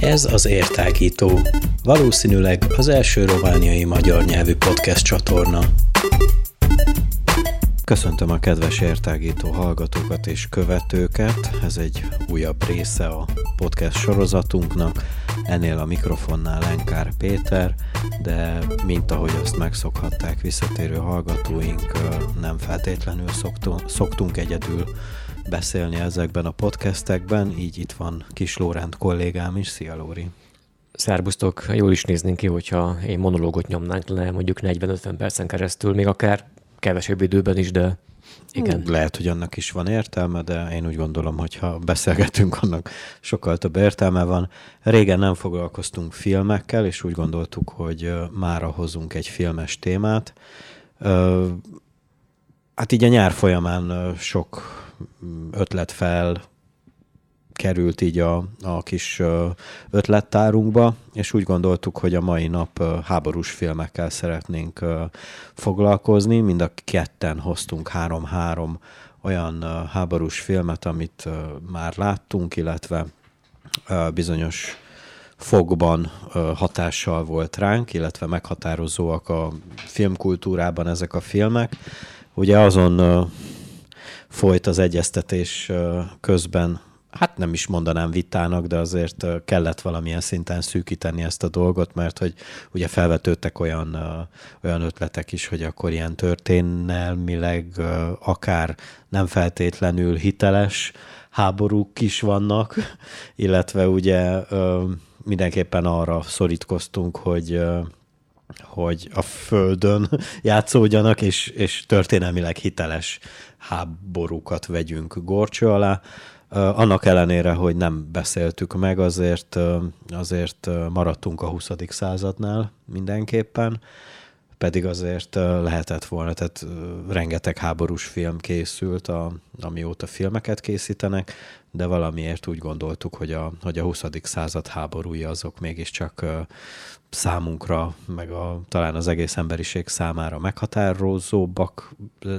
Ez az Értágító, valószínűleg az első romániai magyar nyelvű podcast csatorna. Köszöntöm a kedves értágító hallgatókat és követőket. Ez egy újabb része a podcast sorozatunknak. Ennél a mikrofonnál Lenkár Péter, de mint ahogy azt megszokhatták visszatérő hallgatóink, nem feltétlenül szoktunk, szoktunk egyedül beszélni ezekben a podcastekben, így itt van Kis Lóránt kollégám is. Szia Lóri! Szerbusztok, jól is néznénk ki, hogyha én monológot nyomnánk le mondjuk 40-50 percen keresztül, még akár kevesebb időben is, de igen. Lehet, hogy annak is van értelme, de én úgy gondolom, hogy ha beszélgetünk, annak sokkal több értelme van. Régen nem foglalkoztunk filmekkel, és úgy gondoltuk, hogy mára hozunk egy filmes témát. Hát így a nyár folyamán sok ötlet fel került így a, a kis ötlettárunkba, és úgy gondoltuk, hogy a mai nap háborús filmekkel szeretnénk foglalkozni. Mind a ketten hoztunk három-három olyan háborús filmet, amit már láttunk, illetve bizonyos fogban hatással volt ránk, illetve meghatározóak a filmkultúrában ezek a filmek. Ugye azon folyt az egyeztetés közben hát nem is mondanám vitának, de azért kellett valamilyen szinten szűkíteni ezt a dolgot, mert hogy ugye felvetődtek olyan, olyan ötletek is, hogy akkor ilyen történelmileg akár nem feltétlenül hiteles háborúk is vannak, illetve ugye mindenképpen arra szorítkoztunk, hogy hogy a Földön játszódjanak, és, és történelmileg hiteles háborúkat vegyünk gorcső alá. Annak ellenére, hogy nem beszéltük meg, azért, azért maradtunk a 20. századnál mindenképpen, pedig azért lehetett volna, tehát rengeteg háborús film készült, a, amióta filmeket készítenek, de valamiért úgy gondoltuk, hogy a, hogy a 20. század háborúi azok mégiscsak számunkra, meg a, talán az egész emberiség számára meghatározóbbak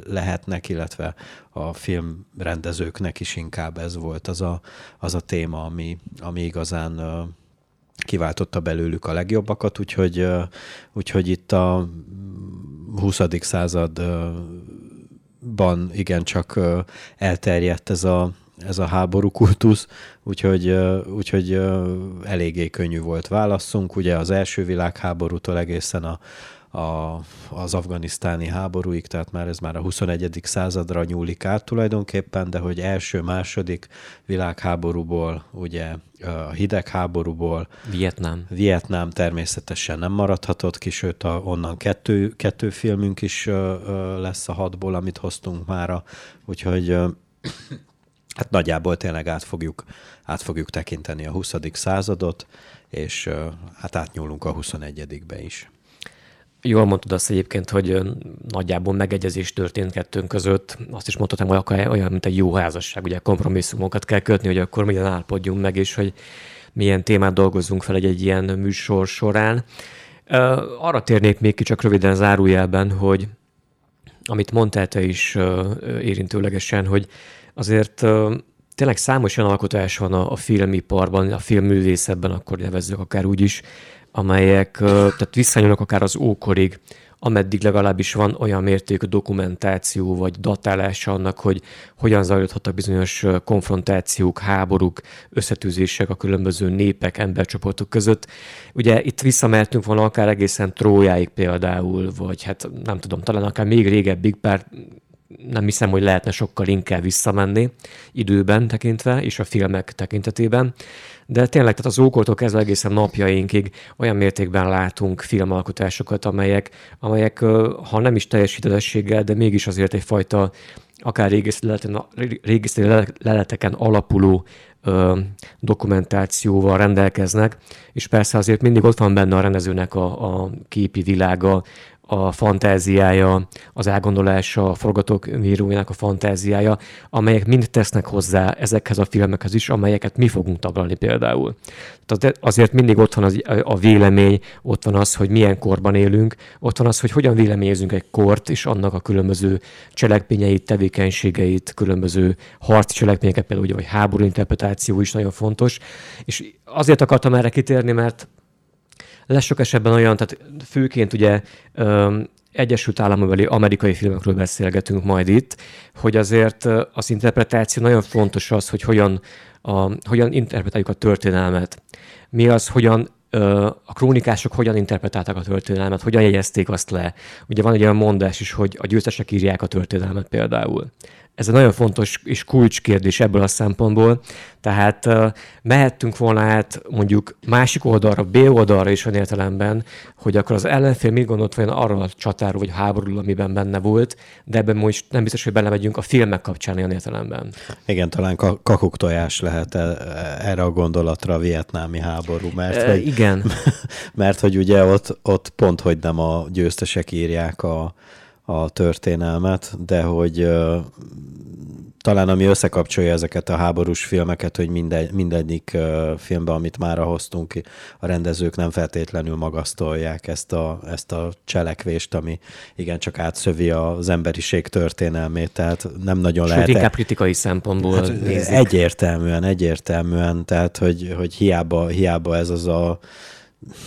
lehetnek, illetve a filmrendezőknek is inkább ez volt az a, az a téma, ami, ami igazán kiváltotta belőlük a legjobbakat, úgyhogy, úgyhogy itt a 20. században igencsak elterjedt ez a, ez a háború kultusz, úgyhogy, úgyhogy eléggé könnyű volt válaszunk. Ugye az első világháborútól egészen a, a, az afganisztáni háborúig, tehát már ez már a 21. századra nyúlik át tulajdonképpen, de hogy első, második világháborúból, ugye a hidegháborúból. Vietnám. Vietnám természetesen nem maradhatott ki, sőt a, onnan kettő, kettő filmünk is lesz a hatból, amit hoztunk mára, úgyhogy hát nagyjából tényleg át fogjuk, át fogjuk tekinteni a 20. századot, és hát átnyúlunk a 21-be is. Jól mondtad azt egyébként, hogy nagyjából megegyezés történt kettőnk között. Azt is mondhatom, hogy akár olyan, mint egy jó házasság, ugye kompromisszumokat kell kötni, hogy akkor milyen állapodjunk meg, és hogy milyen témát dolgozzunk fel egy, egy ilyen műsor során. Arra térnék még ki csak röviden zárójelben, hogy amit mondtál te is érintőlegesen, hogy azért tényleg számos olyan alkotás van a, a filmiparban, a filmművészetben, akkor nevezzük akár úgy is, amelyek tehát visszanyúlnak akár az ókorig, ameddig legalábbis van olyan mértékű dokumentáció vagy datálása annak, hogy hogyan zajlódhattak bizonyos konfrontációk, háborúk, összetűzések a különböző népek, embercsoportok között. Ugye itt visszamertünk volna akár egészen Trójáig például, vagy hát nem tudom, talán akár még régebbig, bár nem hiszem, hogy lehetne sokkal inkább visszamenni időben tekintve, és a filmek tekintetében. De tényleg, tehát az ókortól kezdve egészen napjainkig olyan mértékben látunk filmalkotásokat, amelyek, amelyek ha nem is teljes hitelességgel, de mégis azért egyfajta akár régészeti leleteken alapuló ö, dokumentációval rendelkeznek, és persze azért mindig ott van benne a rendezőnek a, a képi világa, a fantáziája, az elgondolása, a forgatókönyvírójának a fantáziája, amelyek mind tesznek hozzá ezekhez a filmekhez is, amelyeket mi fogunk taglalni például. Tehát azért mindig ott van az, a vélemény, ott van az, hogy milyen korban élünk, ott van az, hogy hogyan véleményezünk egy kort, és annak a különböző cselekményeit, tevékenységeit, különböző harci cselekményeket, például ugye, vagy háború interpretáció is nagyon fontos. És azért akartam erre kitérni, mert lesz sok esetben olyan, tehát főként ugye Egyesült Államokbeli amerikai filmekről beszélgetünk majd itt, hogy azért az interpretáció nagyon fontos az, hogy hogyan, a, hogyan interpretáljuk a történelmet. Mi az, hogyan a krónikások hogyan interpretálták a történelmet, hogyan jegyezték azt le. Ugye van egy olyan mondás is, hogy a győztesek írják a történelmet például. Ez egy nagyon fontos és kulcskérdés ebből a szempontból. Tehát mehettünk volna át mondjuk másik oldalra, B oldalra is olyan értelemben, hogy akkor az ellenfél mit gondolt volna arra a csatáról vagy háborúról, amiben benne volt, de ebben most nem biztos, hogy belemegyünk a filmek kapcsán olyan értelemben. Igen, talán kakuk tojás lehet e, erre a gondolatra a vietnámi háború, mert e, hogy, igen. mert hogy ugye ott, ott pont, hogy nem a győztesek írják a, a történelmet, de hogy talán ami összekapcsolja ezeket a háborús filmeket, hogy minden, mindegyik filmben, amit már hoztunk, a rendezők nem feltétlenül magasztolják ezt a, ezt a cselekvést, ami igen csak átszövi az emberiség történelmét, tehát nem nagyon Sőt, lehet... inkább kritikai szempontból hát nézik. Egyértelműen, egyértelműen, tehát hogy, hogy hiába, hiába ez az a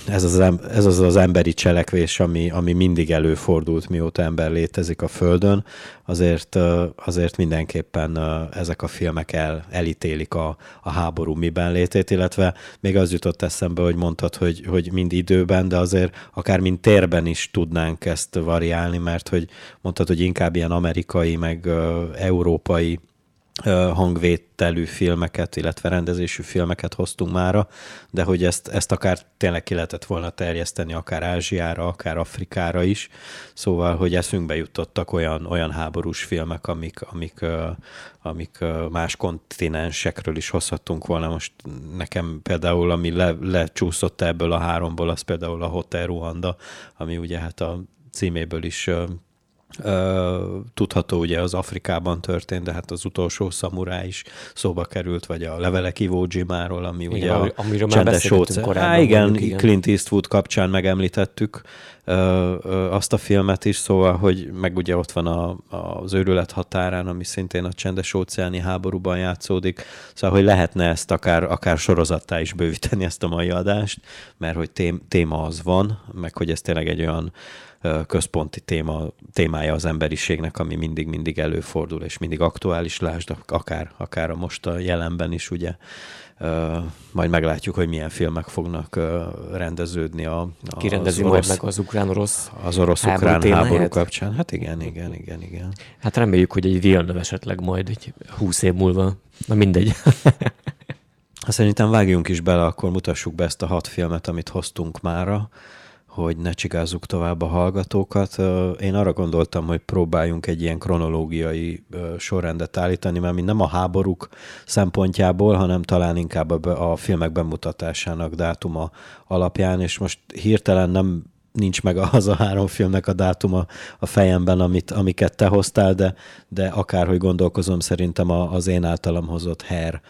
ez az, ez az az emberi cselekvés, ami, ami mindig előfordult, mióta ember létezik a Földön, azért, azért mindenképpen ezek a filmek el, elítélik a, a háború miben létét, illetve még az jutott eszembe, hogy mondtad, hogy, hogy mind időben, de azért akár mind térben is tudnánk ezt variálni, mert hogy mondtad, hogy inkább ilyen amerikai, meg európai hangvételű filmeket, illetve rendezésű filmeket hoztunk mára, de hogy ezt, ezt akár tényleg ki lehetett volna terjeszteni, akár Ázsiára, akár Afrikára is, szóval, hogy eszünkbe jutottak olyan, olyan háborús filmek, amik, amik, amik más kontinensekről is hozhattunk volna. Most nekem például, ami le, lecsúszott ebből a háromból, az például a Hotel Ruanda, ami ugye hát a címéből is tudható ugye az Afrikában történt, de hát az utolsó szamurá is szóba került, vagy a levelek Iwo Jimáról, ami igen, ugye a amiről csendes óceán. Á, igen, mondjuk, igen, Clint Eastwood kapcsán megemlítettük ö, ö, azt a filmet is, szóval, hogy meg ugye ott van a, az őrület határán, ami szintén a csendes óceáni háborúban játszódik, szóval, hogy lehetne ezt akár, akár sorozattá is bővíteni ezt a mai adást, mert hogy téma az van, meg hogy ez tényleg egy olyan központi téma, témája az emberiségnek, ami mindig-mindig előfordul, és mindig aktuális, lásd, akár, akár a most a jelenben is, ugye, majd meglátjuk, hogy milyen filmek fognak rendeződni a, a Ki rendezi az orosz, majd meg az ukrán-orosz Az orosz-ukrán háború, háború kapcsán. Hát igen, igen, igen, igen. Hát reméljük, hogy egy Villeneuve esetleg majd egy húsz év múlva. Na mindegy. Szerintem vágjunk is bele, akkor mutassuk be ezt a hat filmet, amit hoztunk mára hogy ne csigázzuk tovább a hallgatókat. Én arra gondoltam, hogy próbáljunk egy ilyen kronológiai sorrendet állítani, mert nem a háborúk szempontjából, hanem talán inkább a filmek bemutatásának dátuma alapján, és most hirtelen nem nincs meg az a három filmnek a dátuma a fejemben, amit, amiket te hoztál, de, de akárhogy gondolkozom, szerintem az én általam hozott Her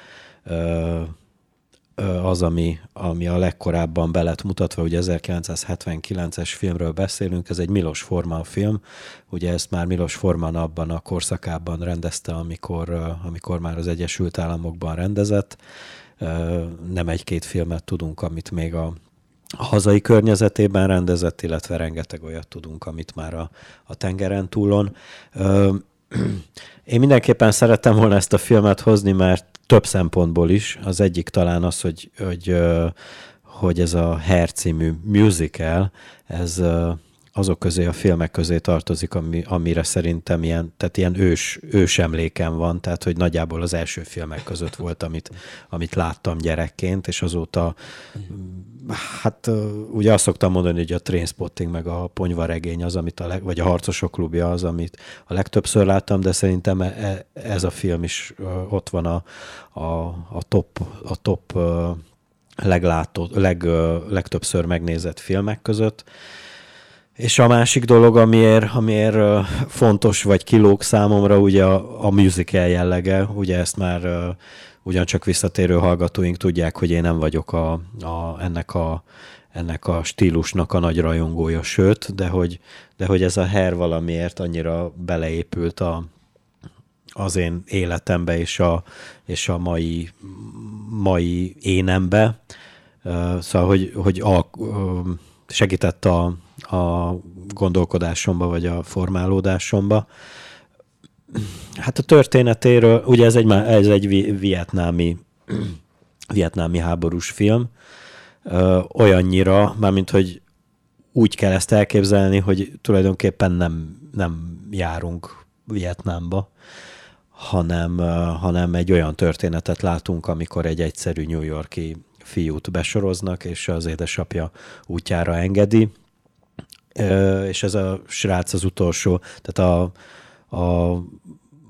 az, ami, ami a legkorábban be lett mutatva, ugye 1979-es filmről beszélünk, ez egy Milos Forman film, ugye ezt már Milos Forman abban a korszakában rendezte, amikor, amikor már az Egyesült Államokban rendezett. Nem egy-két filmet tudunk, amit még a, hazai környezetében rendezett, illetve rengeteg olyat tudunk, amit már a, a tengeren túlon. Én mindenképpen szerettem volna ezt a filmet hozni, mert több szempontból is. Az egyik talán az, hogy, hogy, hogy ez a Hair című musical, ez azok közé, a filmek közé tartozik, ami, amire szerintem ilyen, tehát ilyen ős, ős emlékem van, tehát hogy nagyjából az első filmek között volt, amit, amit láttam gyerekként, és azóta hát ugye azt szoktam mondani, hogy a Trainspotting meg a Ponyvaregény az, amit a leg, vagy a Harcosok klubja az, amit a legtöbbször láttam, de szerintem e, e, ez a film is ott van a, a, a top, a top leglátott, leg, legtöbbször megnézett filmek között És a másik dolog, amiért, amiért fontos vagy kilóg számomra, ugye a, a musical jellege, ugye ezt már ugyancsak visszatérő hallgatóink tudják, hogy én nem vagyok a, a, ennek, a, ennek a stílusnak a nagy rajongója, sőt, de hogy, de hogy ez a her valamiért annyira beleépült a, az én életembe és a, és a mai, mai énembe. Szóval, hogy, hogy a, segített a, a gondolkodásomba, vagy a formálódásomba. Hát a történetéről, ugye ez egy, ez egy vietnámi, vietnámi háborús film, olyannyira, mármint, hogy úgy kell ezt elképzelni, hogy tulajdonképpen nem, nem járunk Vietnámba, hanem, hanem egy olyan történetet látunk, amikor egy egyszerű New Yorki fiút besoroznak, és az édesapja útjára engedi, és ez a srác az utolsó, tehát a, a,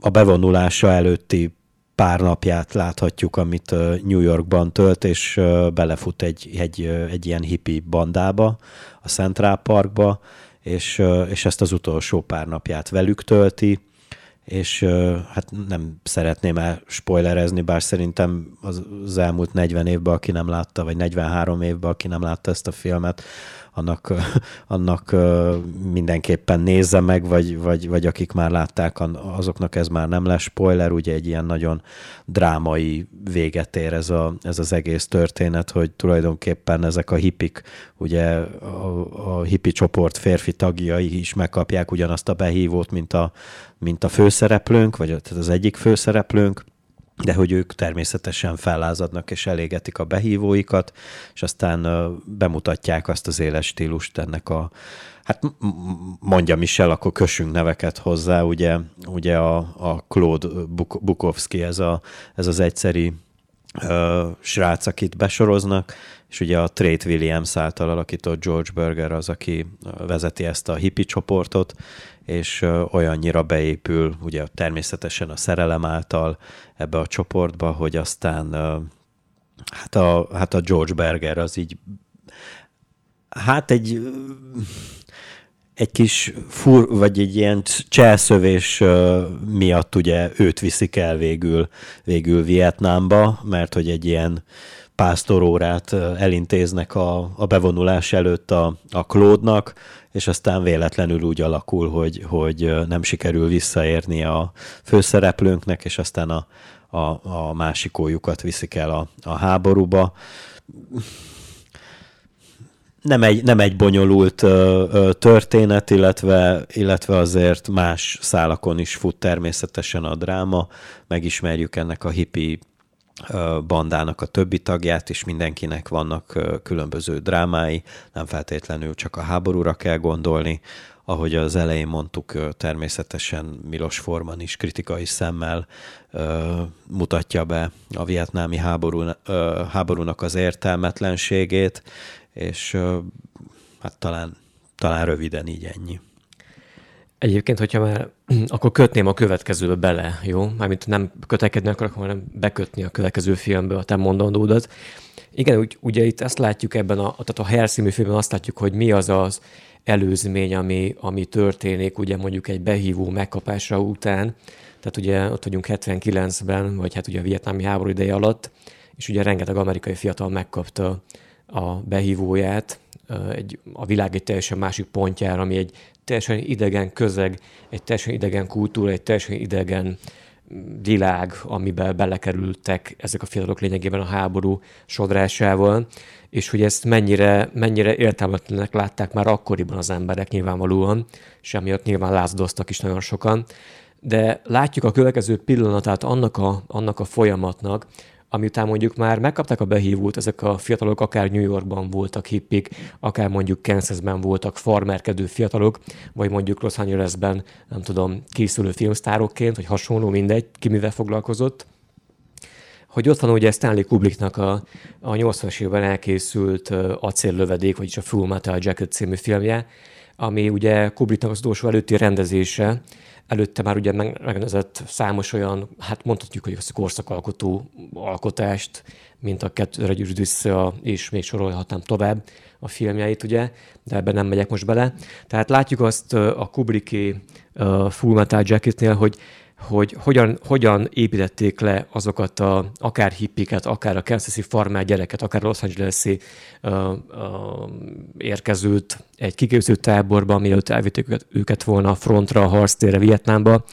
a bevonulása előtti pár napját láthatjuk, amit New Yorkban tölt, és belefut egy, egy, egy ilyen hippi bandába, a Central Parkba, és, és ezt az utolsó pár napját velük tölti, és hát nem szeretném el spoilerezni, bár szerintem az, az elmúlt 40 évben, aki nem látta, vagy 43 évben, aki nem látta ezt a filmet, annak, annak mindenképpen nézze meg, vagy, vagy, vagy akik már látták, azoknak ez már nem lesz spoiler, ugye egy ilyen nagyon drámai véget ér ez, a, ez az egész történet, hogy tulajdonképpen ezek a hipik, ugye a, a hippi csoport férfi tagjai is megkapják ugyanazt a behívót, mint a, mint a főszereplőnk, vagy az egyik főszereplőnk, de hogy ők természetesen fellázadnak és elégetik a behívóikat, és aztán bemutatják azt az éles stílust ennek a, hát mondja Michel, akkor kössünk neveket hozzá, ugye, ugye a, a Claude Buk- Bukowski, ez, a, ez az egyszeri ö, srác, akit besoroznak, és ugye a Trade Williams által alakított George Berger az, aki vezeti ezt a hippi csoportot, és olyannyira beépül, ugye természetesen a szerelem által ebbe a csoportba, hogy aztán hát a, hát a George Berger az így hát egy egy kis fur, vagy egy ilyen cselszövés miatt ugye őt viszik el végül, végül Vietnámba, mert hogy egy ilyen pásztorórát elintéznek a, a bevonulás előtt a, a Klódnak, és aztán véletlenül úgy alakul, hogy, hogy nem sikerül visszaérni a főszereplőnknek, és aztán a, a, a másikójukat viszik el a, a háborúba. Nem egy, nem egy bonyolult ö, ö, történet, illetve, illetve azért más szálakon is fut természetesen a dráma. Megismerjük ennek a hippi bandának a többi tagját, és mindenkinek vannak különböző drámái, nem feltétlenül csak a háborúra kell gondolni. Ahogy az elején mondtuk, természetesen Milos Forman is kritikai szemmel mutatja be a vietnámi háború, háborúnak az értelmetlenségét, és hát talán, talán röviden így ennyi. Egyébként, hogyha már akkor kötném a következőbe bele, jó? Mármint nem kötekedni akarok, hanem bekötni a következő filmbe a te mondandódat. Igen, úgy, ugye itt ezt látjuk ebben a, tehát a Hair című filmben azt látjuk, hogy mi az az előzmény, ami, ami történik, ugye mondjuk egy behívó megkapása után, tehát ugye ott vagyunk 79-ben, vagy hát ugye a vietnámi háború ideje alatt, és ugye rengeteg amerikai fiatal megkapta a behívóját, egy, a világ egy teljesen másik pontjára, ami egy teljesen idegen közeg, egy teljesen idegen kultúra, egy teljesen idegen világ, amiben belekerültek ezek a fiatalok lényegében a háború sodrásával, és hogy ezt mennyire, mennyire értelmetlenek látták már akkoriban az emberek nyilvánvalóan, és emiatt nyilván lázadoztak is nagyon sokan. De látjuk a következő pillanatát annak a, annak a folyamatnak, amiután mondjuk már megkapták a behívót, ezek a fiatalok akár New Yorkban voltak hippik, akár mondjuk Kansasben voltak farmerkedő fiatalok, vagy mondjuk Los Angelesben, nem tudom, készülő filmsztárokként, vagy hasonló, mindegy, ki mivel foglalkozott, hogy ott van ugye Stanley Kubricknak a, a 80-as évben elkészült Acéllövedék, vagyis a Full Metal Jacket című filmje, ami ugye Kubricknak az utolsó előtti rendezése, előtte már ugye megrendezett számos olyan, hát mondhatjuk, hogy korszakalkotó alkotást, mint a kettőre gyűrűd vissza, és még sorolhatnám tovább a filmjeit, ugye, de ebben nem megyek most bele. Tehát látjuk azt a Kubricki Full Metal Jacketnél, hogy hogy hogyan, hogyan építették le azokat a, akár hippiket, akár a Kansas farmár gyereket, akár Los Angeles-i uh, uh, érkezőt egy kiképző táborba, mielőtt elvitték őket, őket volna a frontra, a harctérre, Vietnámba.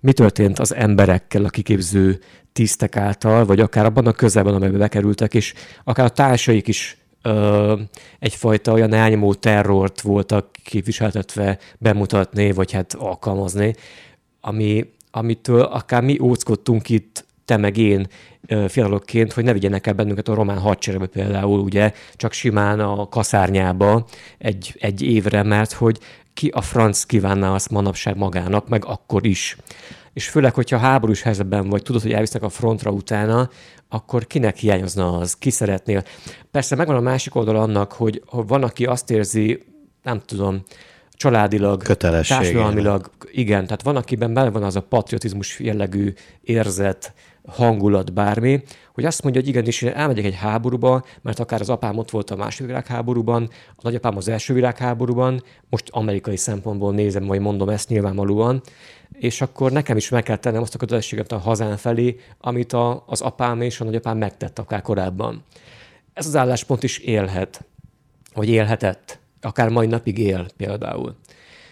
Mi történt az emberekkel, a kiképző tisztek által, vagy akár abban a közelben, amelybe bekerültek, és akár a társaik is ö, egyfajta olyan elnyomó terrort voltak képviseltetve bemutatni, vagy hát alkalmazni, ami amitől akár mi óckodtunk itt, te meg én fiatalokként, hogy ne vigyenek el bennünket a román hadseregbe például, ugye, csak simán a kaszárnyába egy, egy évre, mert hogy ki a franc kívánná azt manapság magának, meg akkor is. És főleg, hogyha háborús helyzetben vagy, tudod, hogy elvisznek a frontra utána, akkor kinek hiányozna az? Ki szeretnél? Persze megvan a másik oldal annak, hogy, van, aki azt érzi, nem tudom, családilag, társadalmilag, igen, tehát van, akiben bele van az a patriotizmus jellegű érzet, hangulat, bármi, hogy azt mondja, hogy igenis, én elmegyek egy háborúba, mert akár az apám ott volt a második világháborúban, a nagyapám az első világháborúban, most amerikai szempontból nézem, vagy mondom ezt nyilvánvalóan, és akkor nekem is meg kell tennem azt a kötelességet a hazán felé, amit a, az apám és a nagyapám megtett akár korábban. Ez az álláspont is élhet, vagy élhetett akár mai napig él például.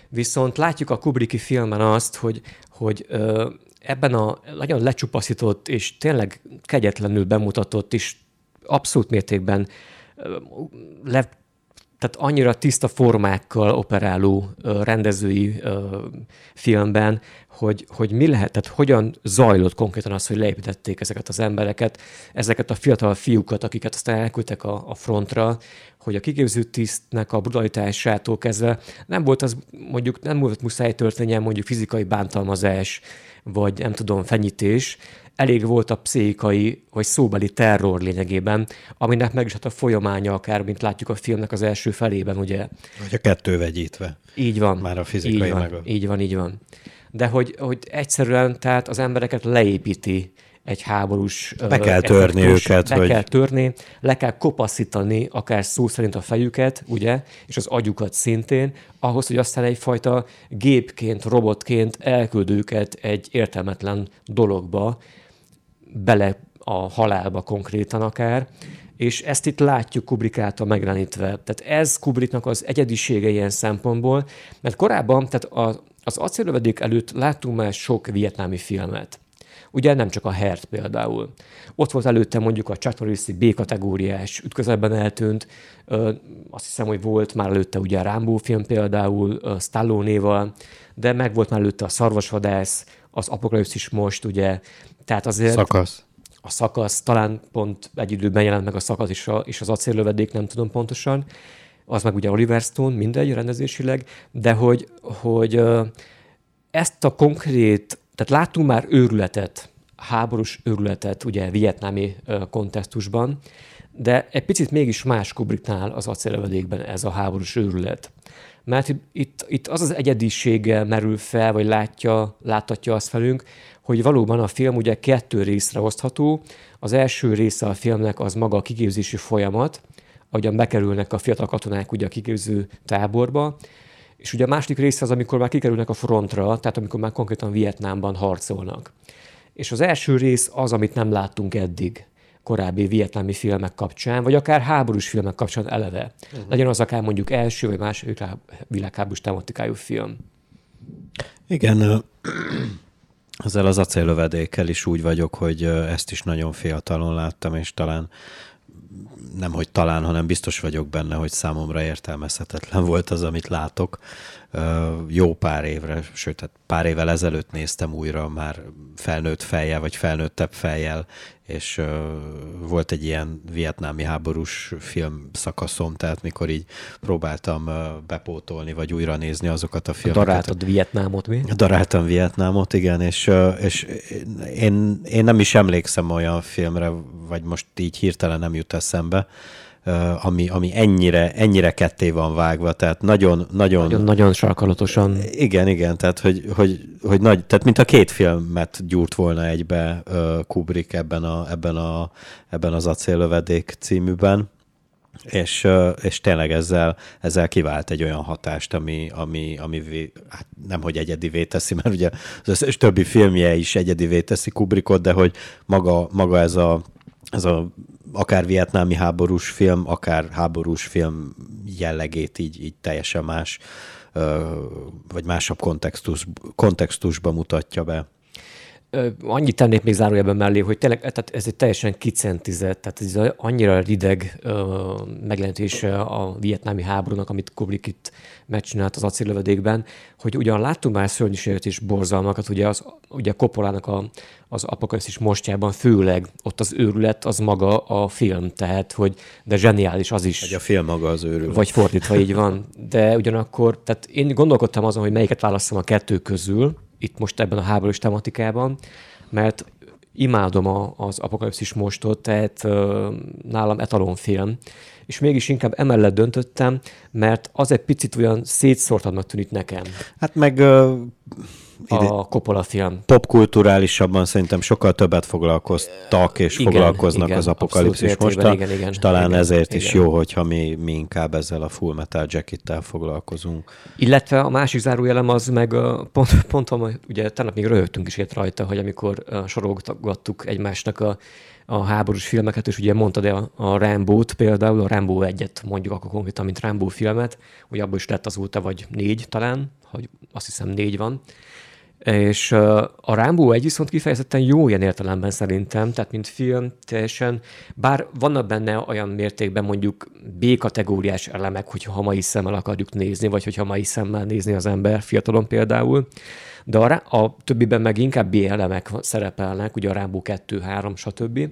Viszont látjuk a Kubricki filmen azt, hogy, hogy ö, ebben a nagyon lecsupaszított és tényleg kegyetlenül bemutatott és abszolút mértékben le, tehát annyira tiszta formákkal operáló rendezői filmben, hogy, hogy mi lehet, tehát hogyan zajlott konkrétan az, hogy leépítették ezeket az embereket, ezeket a fiatal fiúkat, akiket aztán elküldtek a, a frontra, hogy a kiképző tisztnek a brutalitásától kezdve nem volt az, mondjuk nem volt muszáj történjen mondjuk fizikai bántalmazás, vagy nem tudom, fenyítés, elég volt a pszichikai vagy szóbeli terror lényegében, aminek meg is hát a folyamánya akár, mint látjuk a filmnek az első felében, ugye. Vagy a kettő vegyítve. Így van. Már a fizikai így van, meg a... Így van, így van. De hogy, hogy egyszerűen tehát az embereket leépíti egy háborús... Be kell törni őket. Be hogy... kell törni, le kell kopaszítani akár szó szerint a fejüket, ugye, és az agyukat szintén, ahhoz, hogy aztán egyfajta gépként, robotként elküld őket egy értelmetlen dologba, bele a halálba konkrétan akár, és ezt itt látjuk Kubrick által megjelenítve. Tehát ez Kubricknak az egyedisége ilyen szempontból, mert korábban, tehát a, az acélövedék előtt láttunk már sok vietnámi filmet. Ugye nem csak a Hert például. Ott volt előtte mondjuk a Chatorisi B-kategóriás ütközetben eltűnt, azt hiszem, hogy volt már előtte ugye a Rambo film például Stallone-val, de meg volt már előtte a Szarvasvadász, az Apokalipszis most, ugye, tehát azért... Szakasz. A szakasz, talán pont egy időben jelent meg a szakasz is, a, és az acéllövedék, nem tudom pontosan. Az meg ugye Oliver Stone, mindegy rendezésileg, de hogy, hogy ezt a konkrét, tehát láttunk már őrületet, háborús őrületet ugye vietnámi kontextusban, de egy picit mégis más Kubricknál az acélövedékben ez a háborús őrület. Mert itt, itt az az egyedisége merül fel, vagy látja, láthatja azt felünk, hogy valóban a film ugye kettő részre osztható. Az első része a filmnek az maga a kiképzési folyamat, ahogyan bekerülnek a fiatal katonák ugye a kiképző táborba, és ugye a második része az, amikor már kikerülnek a frontra, tehát amikor már konkrétan Vietnámban harcolnak. És az első rész az, amit nem láttunk eddig korábbi vietnámi filmek kapcsán, vagy akár háborús filmek kapcsán eleve. Uh-huh. Legyen az akár mondjuk első vagy második világháborús tematikájú film. Igen, ezzel az acélövedékkel is úgy vagyok, hogy ezt is nagyon fiatalon láttam, és talán nem hogy talán, hanem biztos vagyok benne, hogy számomra értelmezhetetlen volt az, amit látok. Jó pár évre, sőt, hát pár évvel ezelőtt néztem újra már felnőtt fejjel, vagy felnőttebb fejjel, és volt egy ilyen vietnámi háborús film szakaszom, tehát mikor így próbáltam bepótolni, vagy újra nézni azokat a filmeket. Daráltad Vietnámot, mi? Daráltam Vietnámot, igen, és, és én, én nem is emlékszem olyan filmre, vagy most így hirtelen nem jut eszembe, ami, ami ennyire, ennyire ketté van vágva, tehát nagyon, nagyon... Nagyon, nagyon sarkalatosan. Igen, igen, tehát hogy, hogy, hogy nagy, tehát mint a két filmet gyúrt volna egybe Kubrick ebben, a, ebben, a, ebben az acéllövedék címűben és, és tényleg ezzel, ezzel kivált egy olyan hatást, ami, ami, ami hát nem hogy egyedivé teszi, mert ugye az összes többi filmje is egyedivé teszi Kubrickot, de hogy maga, maga ez a ez a akár vietnámi háborús film, akár háborús film jellegét így, így teljesen más, vagy másabb kontextus, kontextusba mutatja be annyit tennék még zárójelben mellé, hogy tényleg tehát ez egy teljesen kicentizett, tehát ez annyira rideg megjelenítése a vietnámi háborúnak, amit Kubrick itt megcsinált az acéllövedékben, hogy ugyan láttunk már szörnyűséget és borzalmakat, ugye, az, ugye Koppolának a, az apokalipszis mostjában főleg ott az őrület az maga a film, tehát hogy de zseniális az is. Vagy a film maga az őrület. Vagy fordítva így van. De ugyanakkor, tehát én gondolkodtam azon, hogy melyiket válasszam a kettő közül, itt most ebben a háborús tematikában, mert imádom a, az apokalipszis mostot, tehát uh, nálam etalonfilm, és mégis inkább emellett döntöttem, mert az egy picit olyan szétszórtanak tűnik nekem. Hát meg uh, a Coppola film. Popkulturálisabban szerintem sokkal többet foglalkoztak és igen, foglalkoznak igen, az apokalipszis most. Igen, igen, és talán igen, ezért igen. is jó, hogyha mi, mi inkább ezzel a Full Metal Jacket-tel foglalkozunk. Illetve a másik zárójelem az meg pont, pont ugye tegnap még röhögtünk is ért rajta, hogy amikor sorolgattuk egymásnak a a háborús filmeket, és ugye mondtad a, a Rambo-t például, a Rambo egyet mondjuk akkor konkrétan, mint Rambo filmet, hogy abból is lett azóta vagy négy talán, hogy azt hiszem négy van, és a Rambo egy viszont kifejezetten jó ilyen értelemben szerintem, tehát mint film teljesen, bár vannak benne olyan mértékben mondjuk B-kategóriás elemek, hogyha mai szemmel akarjuk nézni, vagy hogyha mai szemmel nézni az ember, fiatalon például, de a, a többiben meg inkább B elemek szerepelnek, ugye a Rambo 2, 3, stb.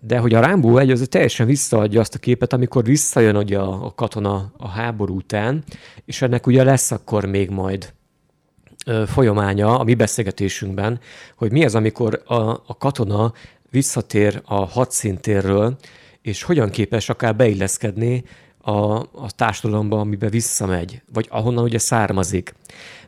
De hogy a Rambo egy az teljesen visszaadja azt a képet, amikor visszajön ugye a, a katona a háború után, és ennek ugye lesz akkor még majd folyamánya a mi beszélgetésünkben, hogy mi az, amikor a, a katona visszatér a hadszintérről, és hogyan képes akár beilleszkedni a, a társadalomba, amiben visszamegy, vagy ahonnan ugye származik.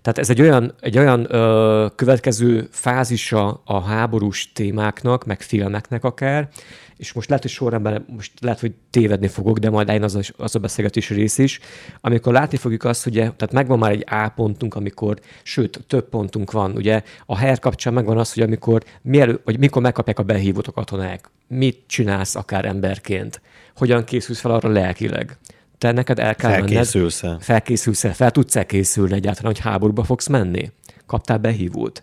Tehát ez egy olyan, egy olyan ö, következő fázisa a háborús témáknak, meg filmeknek akár, és most lehet, hogy sorrendben most lehet, hogy tévedni fogok, de majd eljön az a, az a beszélgetési rész is, amikor látni fogjuk azt, ugye, tehát megvan már egy A pontunk, amikor, sőt, több pontunk van, ugye a her kapcsán megvan az, hogy amikor, mielő, vagy mikor megkapják a behívót a katonák, mit csinálsz akár emberként, hogyan készülsz fel arra lelkileg. Te neked el kell Felkészülsz menned. Felkészülsz -e? Fel tudsz-e készülni egyáltalán, hogy háborúba fogsz menni? Kaptál behívót?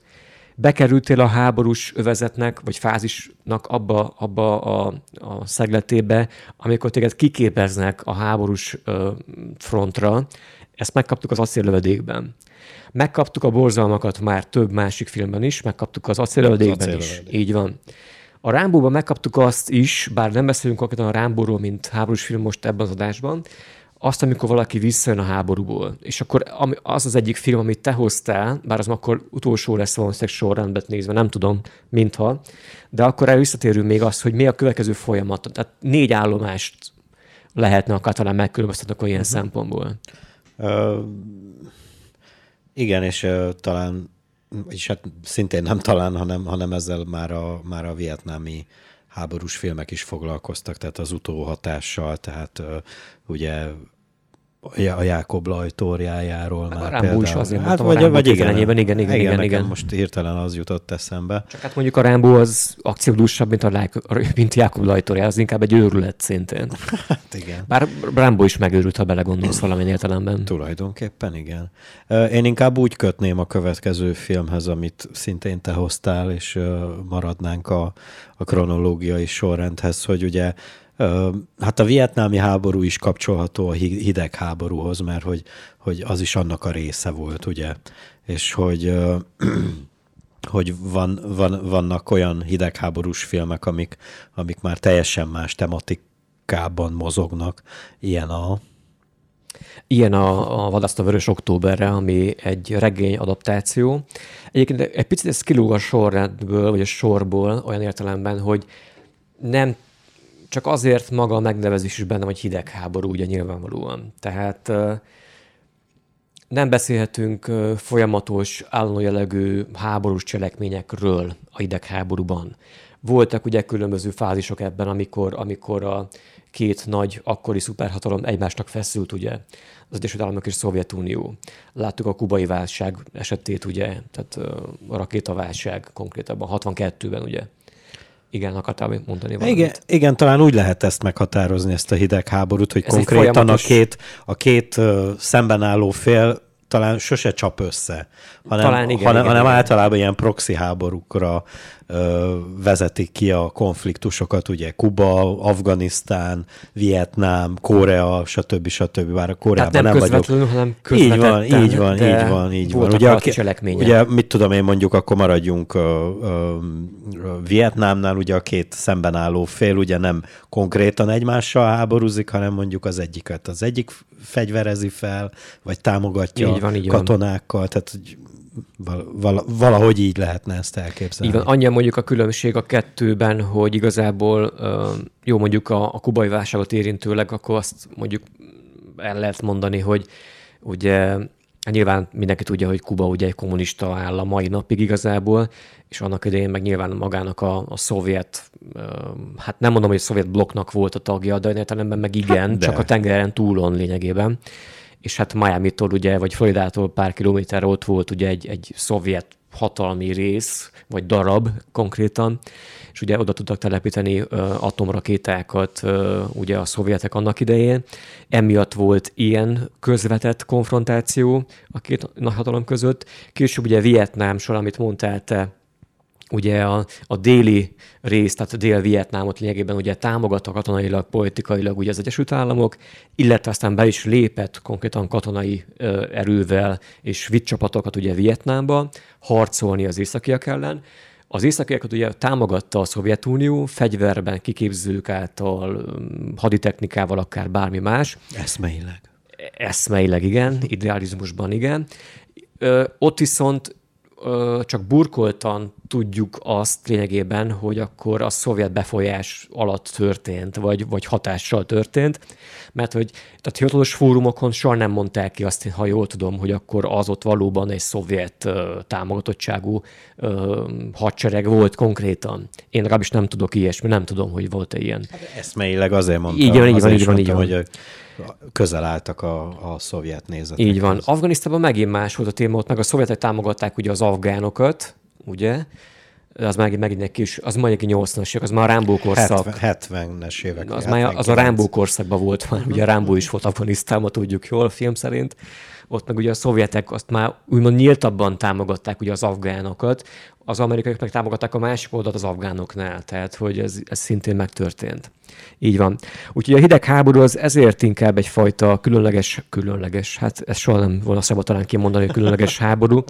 Bekerültél a háborús övezetnek, vagy fázisnak abba, abba a, a szegletébe, amikor téged kiképeznek a háborús ö, frontra, ezt megkaptuk az acéllövedékben. Megkaptuk a borzalmakat már több másik filmben is, megkaptuk az acéllövedékben is. Így van. A Rámbóban megkaptuk azt is, bár nem beszélünk konkrétan a Rámbóról, mint háborús film most ebben az adásban, azt, amikor valaki visszajön a háborúból. És akkor az az egyik film, amit te hoztál, bár az akkor utolsó lesz valószínűleg sorrendben nézve, nem tudom, mintha, de akkor el visszatérünk még azt, hogy mi a következő folyamat. Tehát négy állomást lehetne akár talán megkülönböztetni akkor ilyen uh-huh. szempontból. Uh, igen, és uh, talán, és hát szintén nem talán, hanem, hanem ezzel már a, már a vietnámi háborús filmek is foglalkoztak, tehát az utóhatással, tehát ugye a Jákob lajtóriájáról már a Rámbó is azért hát, vagy, vagy igen, igen, igen, igen, igen, igen. most hirtelen az jutott eszembe. Csak hát mondjuk a Rámbó az akciódúsabb, mint, a, mint Jákob lajtóriá, az inkább egy őrület szintén. Hát igen. Bár Rámbó is megőrült, ha belegondolsz valamilyen értelemben. Tulajdonképpen igen. Én inkább úgy kötném a következő filmhez, amit szintén te hoztál, és maradnánk a, a kronológiai sorrendhez, hogy ugye Hát a vietnámi háború is kapcsolható a hidegháborúhoz, mert hogy, hogy az is annak a része volt, ugye? És hogy, hogy van, van, vannak olyan hidegháborús filmek, amik, amik már teljesen más tematikában mozognak. Ilyen a... Ilyen a, a Vadaszt a Vörös Októberre, ami egy regény adaptáció. Egyébként egy picit ez kilóg a sorrendből, vagy a sorból olyan értelemben, hogy nem csak azért maga a megnevezés is benne, hogy hidegháború, ugye nyilvánvalóan. Tehát nem beszélhetünk folyamatos, állandó jellegű háborús cselekményekről a hidegháborúban. Voltak ugye különböző fázisok ebben, amikor, amikor a két nagy akkori szuperhatalom egymásnak feszült, ugye, az Egyesült Államok és Szovjetunió. Láttuk a kubai válság esetét, ugye, tehát a rakétaválság konkrétabban 62-ben, ugye. Igen, akartál mondani valamit? Igen, igen, talán úgy lehet ezt meghatározni, ezt a hidegháborút, hogy Ez konkrétan folyamatos... a két, a két uh, szemben álló fél talán sose csap össze, hanem, talán igen, hanem, igen, hanem igen. általában ilyen proxy háborúkra vezetik ki a konfliktusokat, ugye Kuba, Afganisztán, Vietnám, Korea, stb. stb. Bár a Koreában Tehát nem, nem közvetlenül, vagyok. hanem Így van, így van, így van, így van. Ugye, a, ugye, mit tudom én, mondjuk akkor maradjunk ö, ö, Vietnámnál, ugye a két szemben álló fél ugye nem konkrétan egymással háborúzik, hanem mondjuk az egyiket az egyik fegyverezi fel, vagy támogatja így van, így katonákkal, van. tehát val- valahogy így lehetne ezt elképzelni. Igen, annyi mondjuk a különbség a kettőben, hogy igazából jó mondjuk a, a kubai válságot érintőleg, akkor azt mondjuk el lehet mondani, hogy ugye Nyilván mindenki tudja, hogy Kuba ugye egy kommunista állam mai napig igazából, és annak idején meg nyilván magának a, a szovjet, hát nem mondom, hogy a szovjet blokknak volt a tagja, de értelemben meg igen, hát, csak a tengeren túlon lényegében és hát Miami-tól ugye, vagy Floridától pár kilométerre ott volt ugye egy, egy szovjet hatalmi rész, vagy darab konkrétan, és ugye oda tudtak telepíteni uh, atomrakétákat uh, ugye a szovjetek annak idején. Emiatt volt ilyen közvetett konfrontáció a két nagy hatalom között. Később ugye Vietnám sor, amit mondtál te, ugye a, a déli rész, tehát a Dél-Vietnámot lényegében ugye támogatta katonailag, politikailag ugye az Egyesült Államok, illetve aztán be is lépett konkrétan katonai ö, erővel és vitt csapatokat ugye Vietnámba harcolni az északiak ellen. Az északiakat ugye támogatta a Szovjetunió, fegyverben, kiképzők által, haditechnikával, akár bármi más. Eszmeileg. Eszmeileg, igen, idealizmusban igen. Ö, ott viszont csak burkoltan tudjuk azt lényegében, hogy akkor a szovjet befolyás alatt történt, vagy, vagy hatással történt, mert hogy tehát hivatalos fórumokon soha nem mondták ki azt, ha jól tudom, hogy akkor az ott valóban egy szovjet uh, támogatottságú uh, hadsereg volt konkrétan. Én legalábbis nem tudok ilyesmi, nem tudom, hogy volt-e ilyen. Hát eszmeileg azért mondtam. Így van, így van, így van, így van. Hogy közel álltak a, a szovjet nézetek. Így van. Afganisztánban megint más volt a téma, ott meg a szovjetek támogatták ugye az afgánokat, ugye? Az már megint egy kis, az majd egy 80-as évek, az már a Rámbó korszak. 70-es évek. Az, már, az a Rámbó korszakban volt már, ugye a Rámbó is volt Afganisztánban, tudjuk jól, film szerint. Ott meg ugye a szovjetek azt már úgymond nyíltabban támogatták ugye az afgánokat, az amerikaiak meg támogatták a másik oldalt az afgánoknál, tehát hogy ez, ez szintén megtörtént. Így van. Úgyhogy a hidegháború az ezért inkább egyfajta különleges, különleges, hát ez soha nem volna szabad talán kimondani, hogy különleges háború,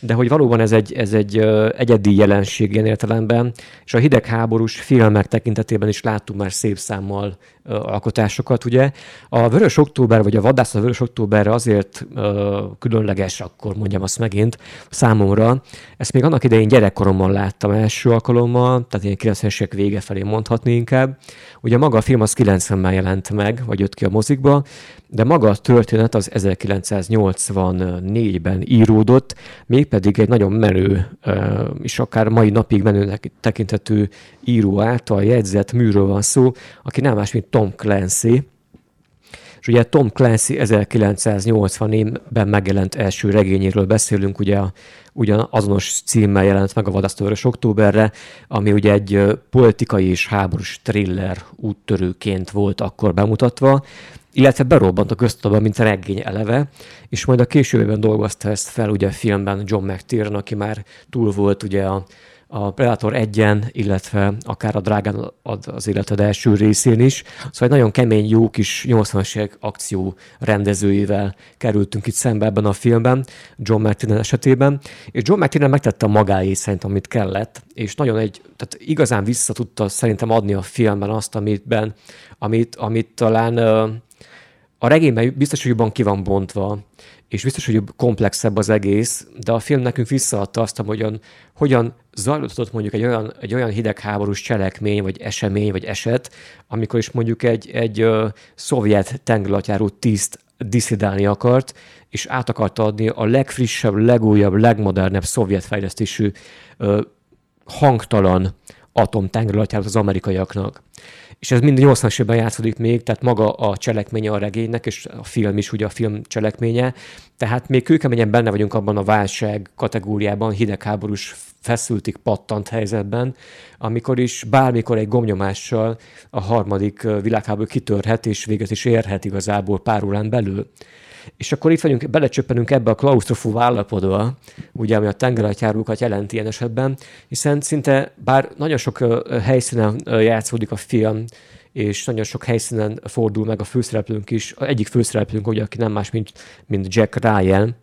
de hogy valóban ez egy, ez egy egyedi jelenség ilyen értelemben, és a hidegháborús filmek tekintetében is láttunk már szép számmal alkotásokat, ugye. A Vörös Október, vagy a Vadász a Vörös Októberre azért különleges, akkor mondjam azt megint, számomra. Ezt még annak idején gyerekkoromban láttam első alkalommal, tehát ilyen 90-es vége felé mondhatni inkább. Ugye maga a film az 90-ben jelent meg, vagy jött ki a mozikba, de maga a történet az 1984-ben íródott, mégpedig egy nagyon menő, és akár mai napig menőnek tekintető író által jegyzett műről van szó, aki nem más, mint Tom Clancy, és ugye Tom Clancy 1980-ben megjelent első regényéről beszélünk, ugye ugyan azonos címmel jelent meg a Vadasztőrös októberre, ami ugye egy politikai és háborús thriller úttörőként volt akkor bemutatva, illetve berobbant a köztudatba, mint a regény eleve, és majd a későbben dolgozta ezt fel ugye a filmben John McTiernan, aki már túl volt ugye a a Predator 1 illetve akár a Drágán az életed első részén is. Szóval egy nagyon kemény, jó kis 80-as akció rendezőjével kerültünk itt szembe ebben a filmben, John McTiernan esetében, és John McTiernan megtette a magáé szerint, amit kellett, és nagyon egy, tehát igazán vissza tudta szerintem adni a filmben azt, amitben, amit, amit talán a regényben biztos, hogy jobban ki van bontva, és biztos, hogy komplexebb az egész, de a film nekünk visszaadta azt, hogyan, hogyan zajlódott mondjuk egy olyan, egy olyan hidegháborús cselekmény, vagy esemény, vagy eset, amikor is mondjuk egy, egy uh, szovjet tengeralatyáró tiszt diszidálni akart, és át akarta adni a legfrissebb, legújabb, legmodernebb szovjet fejlesztésű uh, hangtalan atomtengeralatyárót az amerikaiaknak. És ez mind 80-as évben játszódik még, tehát maga a cselekménye a regénynek, és a film is ugye a film cselekménye. Tehát még kőkeményen benne vagyunk abban a válság kategóriában, hidegháborús feszültig pattant helyzetben, amikor is bármikor egy gomnyomással a harmadik világháború kitörhet, és véget is érhet igazából pár órán belül. És akkor itt vagyunk, belecsöppenünk ebbe a klaustrofú állapotba, ugye, ami a tengeralatyárókat jelenti ilyen esetben, hiszen szinte, bár nagyon sok helyszínen játszódik a film, és nagyon sok helyszínen fordul meg a főszereplőnk is. Egyik főszereplőnk, ugye, aki nem más, mint, mint Jack Ryan,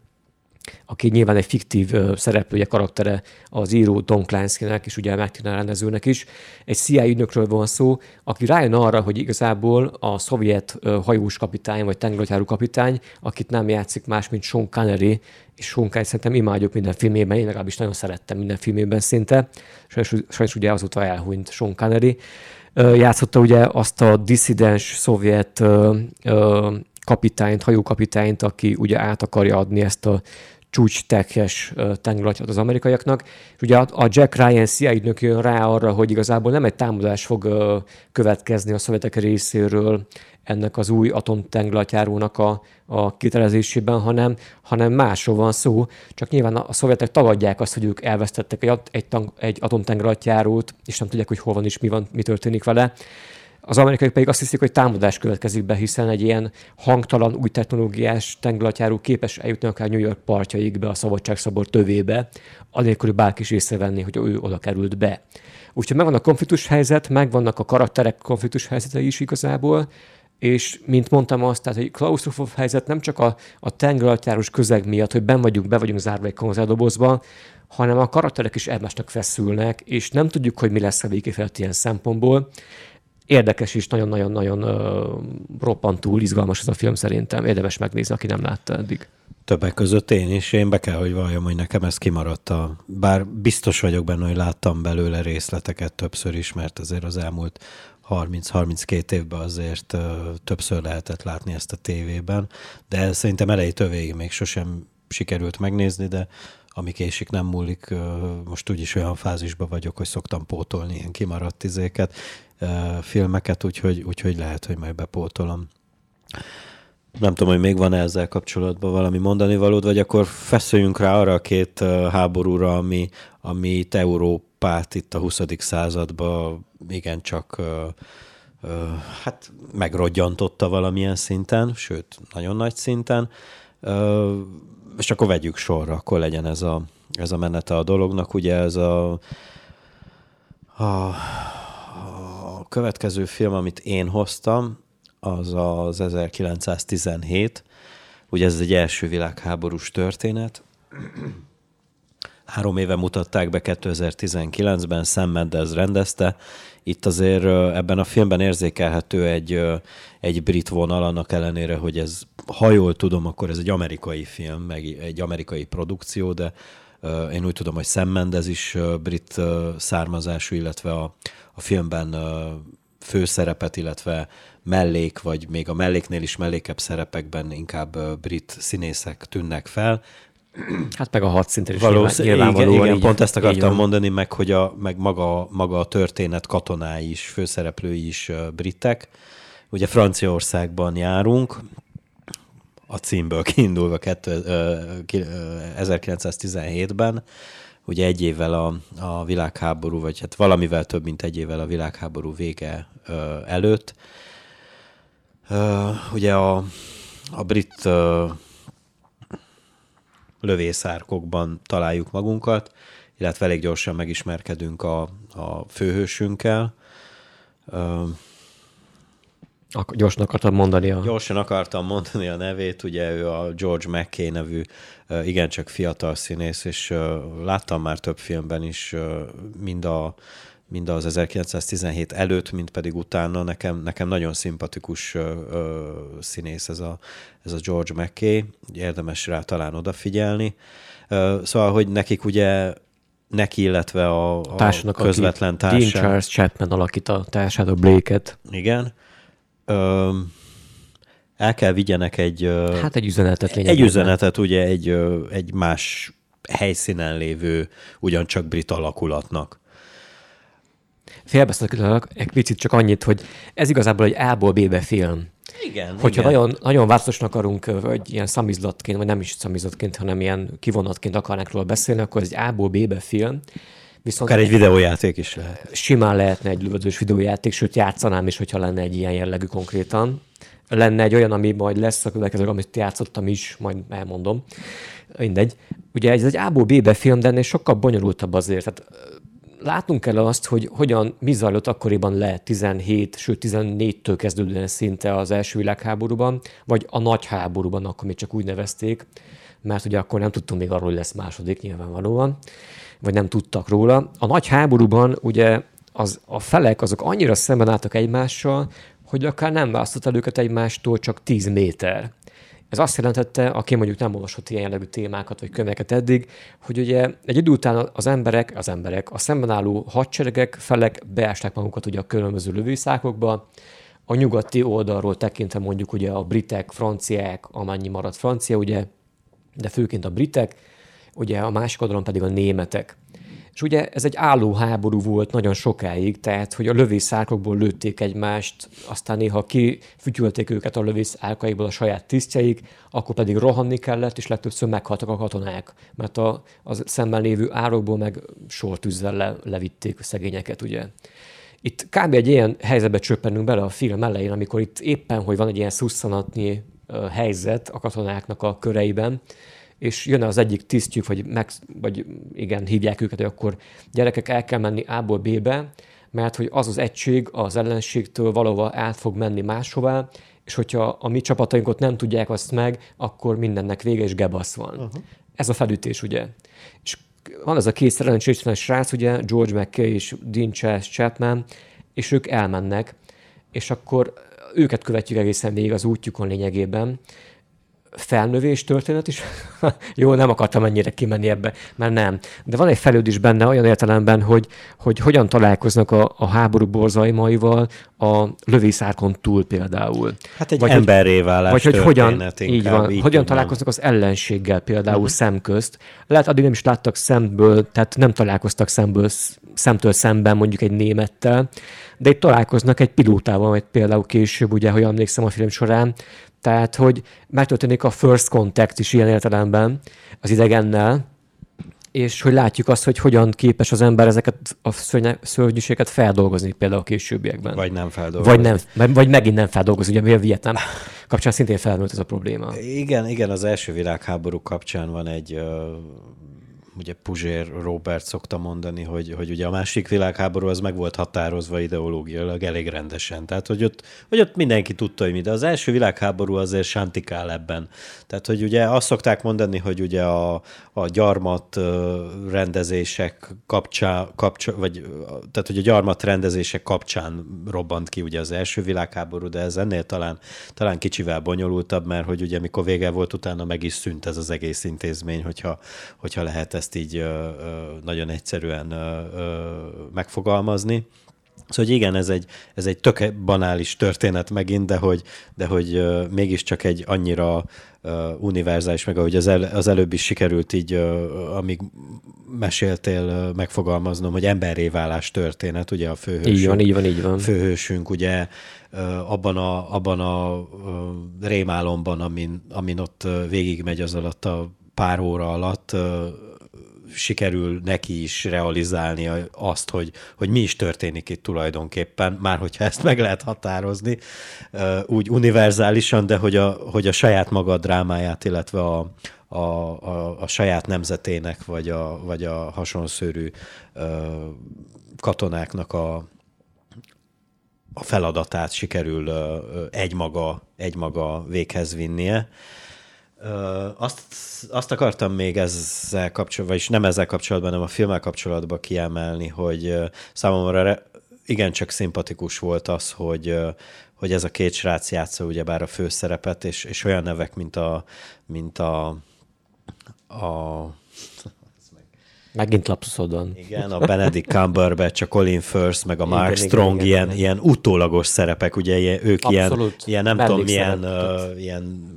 aki nyilván egy fiktív szereplője, karaktere az író Don Clancy-nek, és ugye Martin rendezőnek is. Egy CIA ügynökről van szó, aki rájön arra, hogy igazából a szovjet hajós kapitány, vagy tengeralatyárú kapitány, akit nem játszik más, mint Sean Connery, és Sean Connery szerintem imádjuk minden filmében, én legalábbis nagyon szerettem minden filmében szinte, sajnos, sajnos ugye azóta elhunyt Sean Connery. Játszotta ugye azt a disszidens szovjet kapitányt, hajókapitányt, aki ugye át akarja adni ezt a csúcs tekes tengeralatyat az amerikaiaknak. És ugye a Jack Ryan CIA ügynök jön rá arra, hogy igazából nem egy támadás fog következni a szovjetek részéről ennek az új atomtengeralatyárónak a, a kitelezésében, hanem, hanem másról van szó. Csak nyilván a, szovjetek tagadják azt, hogy ők elvesztettek egy, egy, egy atomtengeralatyárót, és nem tudják, hogy hol van és mi, van, mi történik vele. Az amerikai pedig azt hiszik, hogy támadás következik be, hiszen egy ilyen hangtalan, új technológiás tengeralatyáró képes eljutni akár New York partjaig be a szabadságszabor tövébe, anélkül, hogy bárki is észrevenni, hogy ő oda került be. Úgyhogy megvan a konfliktus helyzet, megvannak a karakterek konfliktus helyzetei is igazából, és mint mondtam azt, tehát egy klaustrofób helyzet nem csak a, a tengeralatyáros közeg miatt, hogy ben vagyunk, be vagyunk zárva egy konzervdobozba, hanem a karakterek is egymásnak feszülnek, és nem tudjuk, hogy mi lesz a végéfelt ilyen szempontból érdekes is, nagyon-nagyon-nagyon roppantúl izgalmas ez a film szerintem. Érdemes megnézni, aki nem látta eddig. Többek között én is, én be kell, hogy valljam, hogy nekem ez kimaradt a... Bár biztos vagyok benne, hogy láttam belőle részleteket többször is, mert azért az elmúlt 30-32 évben azért többször lehetett látni ezt a tévében, de szerintem elejétől végig még sosem sikerült megnézni, de ami késik nem múlik, most úgyis olyan fázisban vagyok, hogy szoktam pótolni ilyen kimaradt izéket, filmeket, úgyhogy, úgyhogy lehet, hogy majd bepótolom. Nem tudom, hogy még van-e ezzel kapcsolatban valami mondani valód, vagy akkor feszüljünk rá arra a két háborúra, ami, ami itt Európát itt a 20. században igencsak hát megrodjantotta valamilyen szinten, sőt, nagyon nagy szinten. És akkor vegyük sorra, akkor legyen ez a, ez a menete a dolognak. Ugye ez a a következő film, amit én hoztam, az az 1917. Ugye ez egy első világháborús történet. Három éve mutatták be 2019-ben, Sam Mendes rendezte. Itt azért ebben a filmben érzékelhető egy, egy brit vonal, annak ellenére, hogy ez, ha jól tudom, akkor ez egy amerikai film, meg egy amerikai produkció, de én úgy tudom, hogy Sam Mendes is brit származású, illetve a, a filmben főszerepet, illetve mellék, vagy még a melléknél is mellékebb szerepekben inkább brit színészek tűnnek fel. Hát meg a hadszinten is Valószínűleg, igen, igen, így, pont ezt akartam mondani, meg hogy a, meg maga, maga a történet katonái is, főszereplői is britek. Ugye Franciaországban járunk, a címből kiindulva 1917-ben, ugye egy évvel a, a világháború, vagy hát valamivel több, mint egy évvel a világháború vége ö, előtt. Ö, ugye a, a brit ö, lövészárkokban találjuk magunkat, illetve elég gyorsan megismerkedünk a, a főhősünkkel. Ö, Ak- gyorsan akartam mondani a... Gyorsan akartam mondani a nevét, ugye ő a George McKay nevű igencsak fiatal színész, és láttam már több filmben is mind a mind az 1917 előtt, mind pedig utána. Nekem, nekem nagyon szimpatikus ö, ö, színész ez a, ez a George McKay, érdemes rá talán odafigyelni. Ö, szóval, hogy nekik ugye neki, illetve a, a társnak, közvetlen társán. Dean Charles Chapman alakít a társát, a Blake-et. Igen. Ö, el kell vigyenek egy... Hát egy üzenetet lényegében. Egy üzenetet, ugye egy, egy más helyszínen lévő, ugyancsak brit alakulatnak. Félbeszélek egy picit csak annyit, hogy ez igazából egy A-ból B-be film. Igen, Hogyha igen. nagyon, nagyon változatosnak akarunk, vagy ilyen szamizlatként, vagy nem is szamizlatként, hanem ilyen kivonatként akarnánk róla beszélni, akkor ez egy A-ból B-be film. Viszont Akár egy videójáték is lehet. Simán lehetne egy lövöldös videójáték, sőt játszanám is, hogyha lenne egy ilyen jellegű konkrétan. Lenne egy olyan, ami majd lesz a következő, amit játszottam is, majd elmondom. Mindegy. Ugye ez egy A-ból B-be film, de ennél sokkal bonyolultabb azért. Tehát látnunk kell azt, hogy hogyan, mi zajlott akkoriban le 17, sőt 14-től kezdődően szinte az első világháborúban, vagy a nagy háborúban, akkor még csak úgy nevezték, mert ugye akkor nem tudtunk még arról, hogy lesz második nyilvánvalóan, vagy nem tudtak róla. A nagy háborúban ugye az, a felek azok annyira szemben álltak egymással, hogy akár nem választott el őket egymástól csak 10 méter. Ez azt jelentette, aki mondjuk nem olvasott ilyen jellegű témákat vagy könyveket eddig, hogy ugye egy idő után az emberek, az emberek, a szemben álló hadseregek, felek beásták magukat ugye a különböző lövőszákokba, a nyugati oldalról tekintve mondjuk ugye a britek, franciák, amennyi maradt francia, ugye, de főként a britek, ugye a másik oldalon pedig a németek. És ugye ez egy álló háború volt nagyon sokáig, tehát hogy a lövészárkokból lőtték egymást, aztán néha kifütyülték őket a lövészárkaikból a saját tisztjeik, akkor pedig rohanni kellett, és legtöbbször meghaltak a katonák, mert a, az szemben lévő árokból meg sortűzzel le, levitték a szegényeket, ugye. Itt kb. egy ilyen helyzetbe csöppenünk bele a film elején, amikor itt éppen, hogy van egy ilyen szusszanatnyi helyzet a katonáknak a köreiben, és jön az egyik tisztjük, vagy, meg, vagy igen, hívják őket, hogy akkor gyerekek el kell menni A-ból B-be, mert hogy az az egység az ellenségtől valahova át fog menni máshová, és hogyha a mi csapatainkat nem tudják azt meg, akkor mindennek vége és gebasz van. Uh-huh. Ez a felütés, ugye. És van ez a két szerencsétlen srác, ugye, George McKay és Dean Chas Chapman, és ők elmennek, és akkor őket követjük egészen végig az útjukon lényegében, felnövés történet is. Jó, nem akartam ennyire kimenni ebbe, mert nem. De van egy fejlődés benne olyan értelemben, hogy, hogy hogyan találkoznak a, a háború borzalmaival a lövészárkon túl például. Hát egy vagy emberré válás Vagy hogy hogyan, így van, így hogyan találkoznak az ellenséggel például uh-huh. szemközt. Lehet addig nem is láttak szemből, tehát nem találkoztak szemből, szemtől szemben mondjuk egy némettel, de itt találkoznak egy pilótával, vagy például később, ugye, hogy emlékszem a film során, tehát, hogy megtörténik a first contact is ilyen értelemben az idegennel, és hogy látjuk azt, hogy hogyan képes az ember ezeket a szörnyűséget feldolgozni például a későbbiekben. Vagy nem feldolgozni. Vagy, nem, vagy megint nem feldolgozni, ugye a Vietnám kapcsán szintén felmerült ez a probléma. Igen, igen, az első világháború kapcsán van egy ugye Puzsér Robert szokta mondani, hogy, hogy ugye a másik világháború az meg volt határozva ideológiailag elég rendesen. Tehát, hogy ott, hogy ott mindenki tudta, hogy mi, de az első világháború azért sántikál ebben. Tehát, hogy ugye azt szokták mondani, hogy ugye a, a gyarmat rendezések kapcsán, kapcsán, vagy tehát, hogy a gyarmat rendezések kapcsán robbant ki ugye az első világháború, de ez ennél talán, talán kicsivel bonyolultabb, mert hogy ugye mikor vége volt, utána meg is szűnt ez az egész intézmény, hogyha, hogyha lehet ezt így ö, ö, nagyon egyszerűen ö, ö, megfogalmazni. Szóval hogy igen, ez egy, ez egy tök banális történet megint, de hogy, de hogy uh, mégiscsak egy annyira uh, univerzális, meg ahogy az, el, az előbb is sikerült így, uh, amíg meséltél megfogalmaznom, hogy emberré válás történet, ugye a főhősünk. Így van, így van, így van. Főhősünk, ugye abban a, abban a rémálomban, amin, amin ott végigmegy az alatt a pár óra alatt, sikerül neki is realizálni azt, hogy, hogy mi is történik itt tulajdonképpen, már hogyha ezt meg lehet határozni, úgy univerzálisan, de hogy a, hogy a saját maga drámáját, illetve a, a, a, a saját nemzetének, vagy a, vagy a hasonszörű katonáknak a, a feladatát sikerül egymaga, egymaga véghez vinnie. Azt, azt akartam még ezzel kapcsolatban, vagyis nem ezzel kapcsolatban, hanem a filmmel kapcsolatban kiemelni, hogy számomra igencsak szimpatikus volt az, hogy, hogy ez a két srác játsza ugyebár a főszerepet, és, és olyan nevek, mint a, mint a, a Megint lapszodon. Igen, a Benedict Cumberbatch, a Colin Firth, meg a Mark igen, Strong, igen, ilyen, igen. ilyen utólagos szerepek, ugye ők Abszolút. ilyen, ilyen nem tudom, milyen, uh, ilyen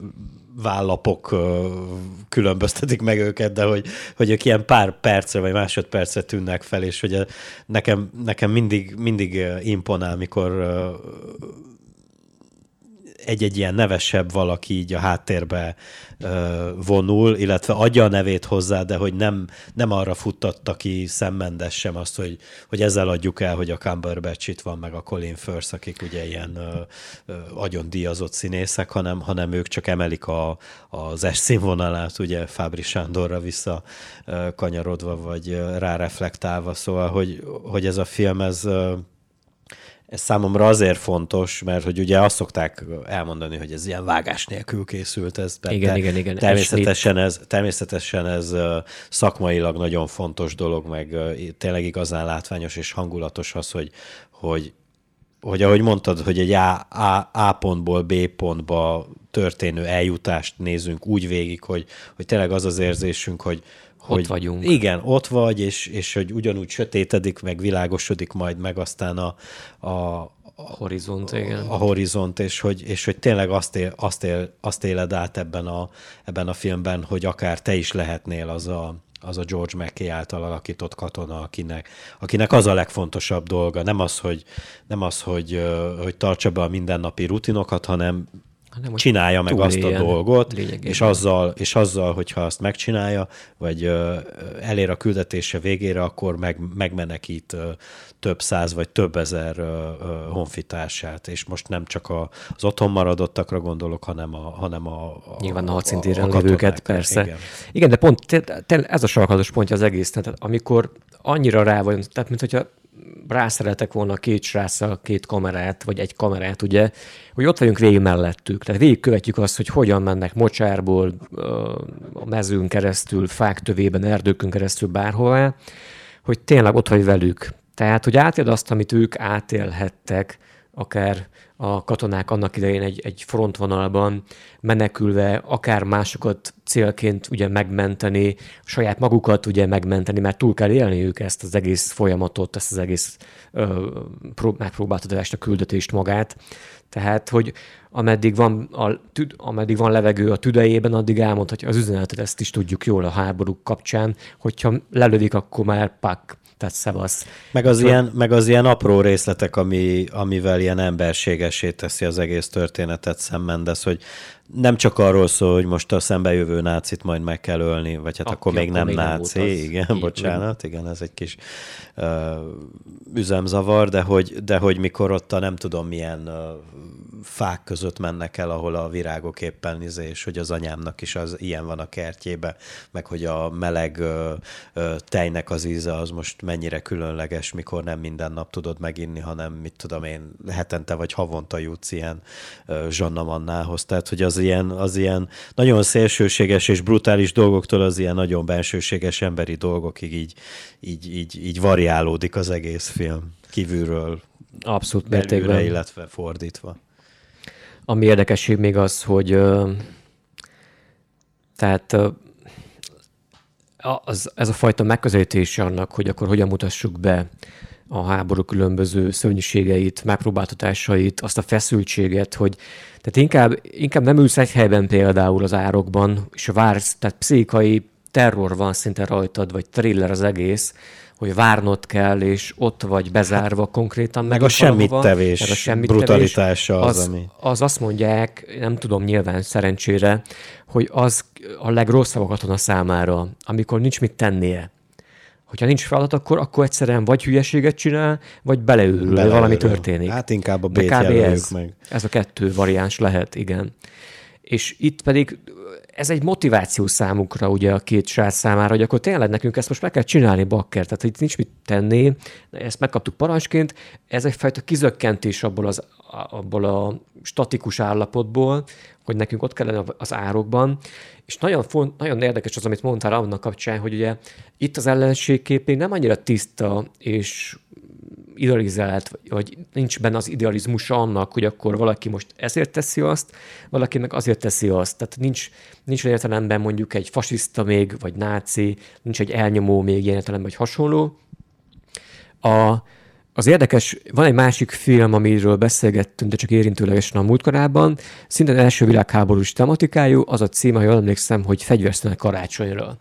vállapok különböztetik meg őket, de hogy, hogy ők ilyen pár percre vagy másodpercre tűnnek fel, és hogy nekem, nekem mindig, mindig imponál, mikor egy-egy ilyen nevesebb valaki így a háttérbe ö, vonul, illetve adja a nevét hozzá, de hogy nem, nem arra futtatta ki szemmendes sem azt, hogy, hogy ezzel adjuk el, hogy a Cumberbatch itt van, meg a Colin Firth, akik ugye ilyen ö, ö, agyon díjazott színészek, hanem, hanem ők csak emelik a, az es színvonalát, ugye Fábri Sándorra vissza ö, kanyarodva, vagy ráreflektálva, szóval, hogy, hogy ez a film, ez ez számomra azért fontos, mert hogy ugye azt szokták elmondani, hogy ez ilyen vágás nélkül készült. Ez, igen, te, igen, igen. Természetesen ez, természetesen ez szakmailag nagyon fontos dolog, meg tényleg igazán látványos és hangulatos az, hogy, hogy hogy ahogy mondtad, hogy egy A, A, A pontból B pontba történő eljutást nézünk úgy végig, hogy, hogy tényleg az az érzésünk, hogy, hogy ott vagyunk. Igen, ott vagy, és, és hogy ugyanúgy sötétedik, meg világosodik majd meg aztán a, a, a horizont, igen. A horizont, és hogy, és hogy tényleg azt, él, azt, él, azt éled át ebben a, ebben a filmben, hogy akár te is lehetnél az a, az a George Mackey által alakított katona, akinek, akinek az a legfontosabb dolga. Nem az, hogy, nem az, hogy, hogy tartsa be a mindennapi rutinokat, hanem hanem csinálja meg azt a dolgot, és azzal, és azzal, hogyha azt megcsinálja, vagy elér a küldetése végére, akkor meg, megmenekít több száz vagy több ezer honfitársát, és most nem csak a, az otthon maradottakra gondolok, hanem a, hanem a, a Nyilván a harcintéren lévőket, persze. Igen. igen, de pont te, te, ez a sarkalatos pontja az egész, tehát amikor annyira rá vagy, tehát mint hogyha rászeretek volna két sráccal két kamerát, vagy egy kamerát, ugye, hogy ott vagyunk végig mellettük. Tehát végig követjük azt, hogy hogyan mennek mocsárból, a mezőn keresztül, fák tövében, erdőkön keresztül bárhová, hogy tényleg ott vagy velük. Tehát, hogy átéld azt, amit ők átélhettek, akár a katonák annak idején egy, egy frontvonalban menekülve, akár másokat célként ugye megmenteni, saját magukat ugye megmenteni, mert túl kell élni ők ezt az egész folyamatot, ezt az egész ö, prób- megpróbáltatást, a küldetést magát. Tehát, hogy ameddig van, a, tüd, ameddig van levegő a tüdejében, addig elmondhatja az üzenetet, ezt is tudjuk jól a háborúk kapcsán, hogyha lelövik, akkor már pak, tehát szevasz. Meg az, ilyen, meg az ilyen apró részletek, ami, amivel ilyen emberségesé teszi az egész történetet szemmendez, hogy nem csak arról szól, hogy most a szembejövő nácit majd meg kell ölni, vagy hát Aki, akkor még akkor nem még náci, nem igen, Így, bocsánat, igen, ez egy kis uh, üzemzavar, de hogy, de hogy mikor ott a nem tudom milyen uh, fák között mennek el, ahol a virágok éppen izé, és hogy az anyámnak is az ilyen van a kertjébe, meg hogy a meleg ö, ö, tejnek az íze az most mennyire különleges, mikor nem minden nap tudod meginni, hanem mit tudom én, hetente vagy havonta jutsz ilyen ö, Zsanna Mannához. Tehát, hogy az ilyen, az ilyen nagyon szélsőséges és brutális dolgoktól az ilyen nagyon bensőséges emberi dolgokig így, így, így, így variálódik az egész film kívülről Abszolút mértékben. illetve fordítva. Ami érdekesség még az, hogy tehát az, ez a fajta megközelítés annak, hogy akkor hogyan mutassuk be a háború különböző szörnyűségeit, megpróbáltatásait, azt a feszültséget, hogy tehát inkább, inkább nem ülsz egy helyben például az árokban, és vársz, tehát pszichai terror van szinte rajtad, vagy thriller az egész, hogy várnod kell, és ott vagy bezárva konkrétan. Meg, meg a semmit tevés, meg a semmit brutalitása az, az, ami... Az azt mondják, nem tudom nyilván szerencsére, hogy az a legrosszabb a katona számára, amikor nincs mit tennie. Hogyha nincs feladat, akkor, akkor egyszerűen vagy hülyeséget csinál, vagy beleőrül, beleőrül. valami történik. Hát inkább a B-t ez, meg. Ez a kettő variáns lehet, igen. És itt pedig ez egy motiváció számukra ugye a két srác számára, hogy akkor tényleg nekünk ezt most meg kell csinálni, bakker, tehát itt nincs mit tenni, ezt megkaptuk parancsként, ez egyfajta kizökkentés abból, az, abból a statikus állapotból, hogy nekünk ott kellene az árokban, és nagyon, font, nagyon érdekes az, amit mondtál annak kapcsán, hogy ugye itt az ellenségkép még nem annyira tiszta és idealizált, vagy nincs benne az idealizmusa annak, hogy akkor valaki most ezért teszi azt, valaki meg azért teszi azt. Tehát nincs, nincs olyan értelemben mondjuk egy fasiszta még, vagy náci, nincs egy elnyomó még ilyen értelemben, vagy hasonló. A, az érdekes, van egy másik film, amiről beszélgettünk, de csak érintőlegesen a múltkorában, szintén első világháborús tematikájú, az a cím, ha jól emlékszem, hogy Fegyverszínek karácsonyra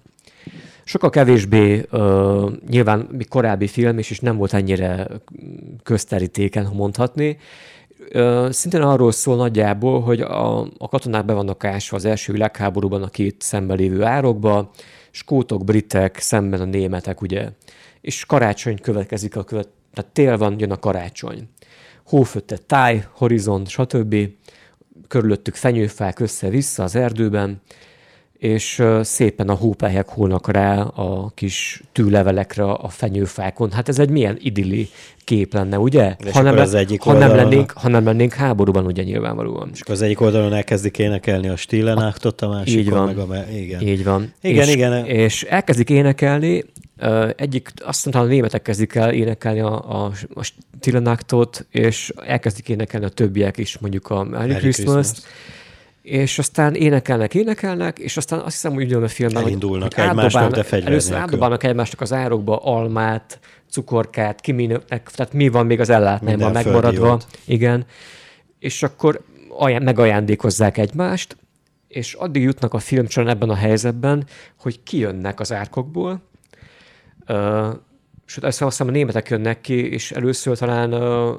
sokkal kevésbé uh, nyilván még korábbi film, és, és nem volt ennyire közterítéken, ha mondhatni. Szintén arról szól nagyjából, hogy a, a katonák be vannak ásva az első világháborúban a két szemben lévő árokba, skótok, britek, szemben a németek, ugye. És karácsony következik a követ, tehát tél van, jön a karácsony. Hófötte táj, horizont, stb. Körülöttük fenyőfák össze-vissza az erdőben, és szépen a hópelyek holnak rá a kis tűlevelekre a fenyőfákon. Hát ez egy milyen idilli kép lenne, ugye? ha nem, az egyik ha, nem lennénk, ha nem lennénk háborúban, ugye nyilvánvalóan. És az egyik oldalon elkezdik énekelni a stílenáttot, a másikon Így van. meg a... Igen. Így van. Igen, és, igen. És elkezdik énekelni, egyik, azt mondta, a németek kezdik el énekelni a, a, a Stilenaktot, és elkezdik énekelni a többiek is, mondjuk a Merry, Merry Christmas-t. Christmas és aztán énekelnek, énekelnek, és aztán azt hiszem, hogy a filmben, Elindulnak hogy egymásnak, de fegyver Először átdobálnak egymásnak az árokba almát, cukorkát, ki minek, tehát mi van még az ellátmányban megmaradva. Jót. Igen. És akkor aján, megajándékozzák egymást, és addig jutnak a film ebben a helyzetben, hogy kijönnek az árkokból, uh, és azt hiszem a németek jönnek ki, és először talán uh,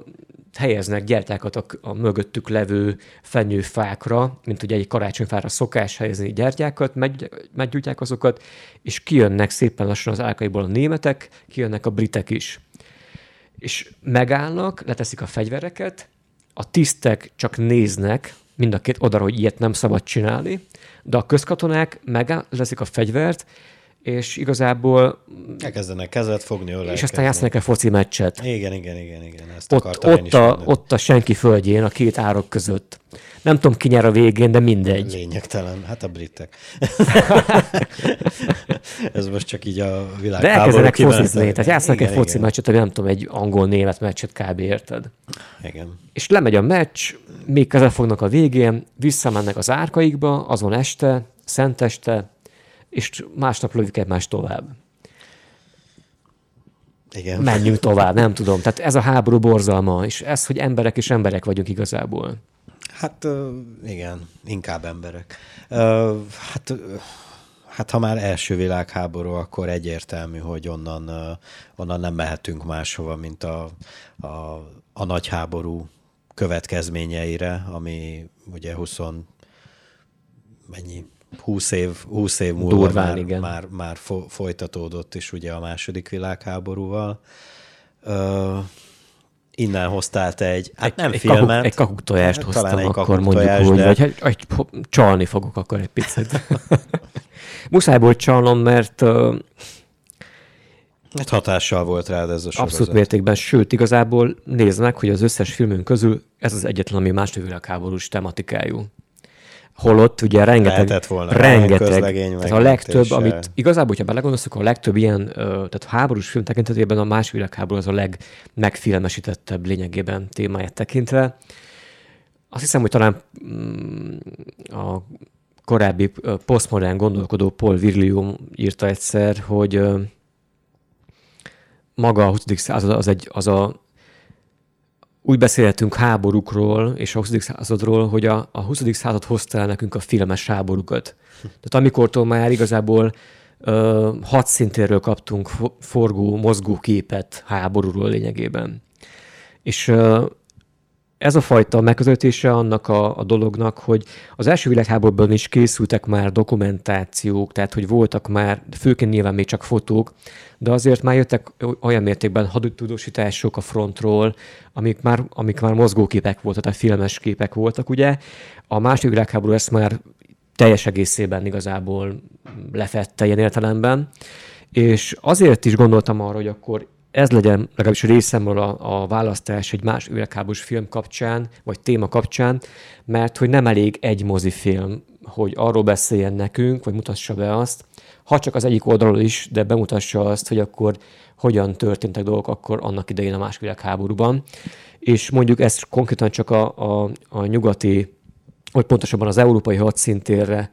helyeznek gyertyákat a, a mögöttük levő fenyőfákra, mint ugye egy karácsonyfára szokás helyezni gyertyákat, megy, meggyújtják azokat, és kijönnek szépen lassan az álkaiból a németek, kijönnek a britek is. És megállnak, leteszik a fegyvereket, a tisztek csak néznek, mind a két oldalra, hogy ilyet nem szabad csinálni, de a közkatonák megálleszik a fegyvert, és igazából... Elkezdenek kezet fogni, És elkezdenek. aztán játszanak egy foci meccset. Igen, igen, igen, igen. Ezt ott, ott, a, ott a senki földjén, a két árok között. Nem tudom, ki nyer a végén, de mindegy. Lényegtelen. Hát a britek. Ez most csak így a világ. De elkezdenek focizni, tehát játszanak igen, egy foci igen. meccset, nem tudom, egy angol-német meccset kb. érted? Igen. És lemegy a meccs, még kezet fognak a végén, visszamennek az árkaikba, azon este, szenteste, és másnap lövik egymást tovább. Igen. Menjünk tovább, nem tudom. Tehát ez a háború borzalma, és ez, hogy emberek és emberek vagyunk igazából. Hát igen, inkább emberek. Hát, hát ha már első világháború, akkor egyértelmű, hogy onnan, onnan nem mehetünk máshova, mint a, a, a nagy háború következményeire, ami ugye 20 mennyi 20 év, 20 év múlva Durván, már, igen. már, már folytatódott is ugye a második világháborúval. Uh, innen hoztál te egy, hát nem egy filmet. Kakuk, egy kakuktojást hoztam egy akkor mondjuk úgy, de... vagy egy, csalni fogok akkor egy picit. Muszájból csalnom, mert uh, Hát hatással volt rád ez a sorozat. Abszolút mértékben, sőt, igazából néznek, hogy az összes filmünk közül ez az egyetlen, ami második világháborús tematikájú holott ugye rengeteg, volna rengeteg, tehát a legtöbb, amit igazából, hogyha belegondolsz, akkor a legtöbb ilyen, tehát háborús film tekintetében a más világháború az a legmegfilmesítettebb lényegében témáját tekintve. Azt hiszem, hogy talán mm, a korábbi posztmodern gondolkodó Paul Virlium írta egyszer, hogy maga a 20. század az, egy, az a úgy beszélhetünk háborúkról és a 20. századról, hogy a, a 20. század hozta el nekünk a filmes háborúkat. Tehát amikortól már igazából ö, hat szintéről kaptunk forgó, mozgó képet háborúról lényegében. És ö, ez a fajta megközelítése annak a, a dolognak, hogy az első világháborúban is készültek már dokumentációk, tehát hogy voltak már, főként nyilván még csak fotók, de azért már jöttek olyan mértékben haditudósítások a frontról, amik már, amik már mozgóképek voltak, tehát filmes képek voltak, ugye. A második világháború ezt már teljes egészében igazából lefette ilyen értelemben. És azért is gondoltam arra, hogy akkor ez legyen legalábbis részemről a, a választás egy más üvegháborús film kapcsán, vagy téma kapcsán, mert hogy nem elég egy mozifilm, hogy arról beszéljen nekünk, vagy mutassa be azt, ha csak az egyik oldalról is, de bemutassa azt, hogy akkor hogyan történtek dolgok akkor annak idején a második világháborúban. És mondjuk ez konkrétan csak a, a, a nyugati, vagy pontosabban az európai hadszintérre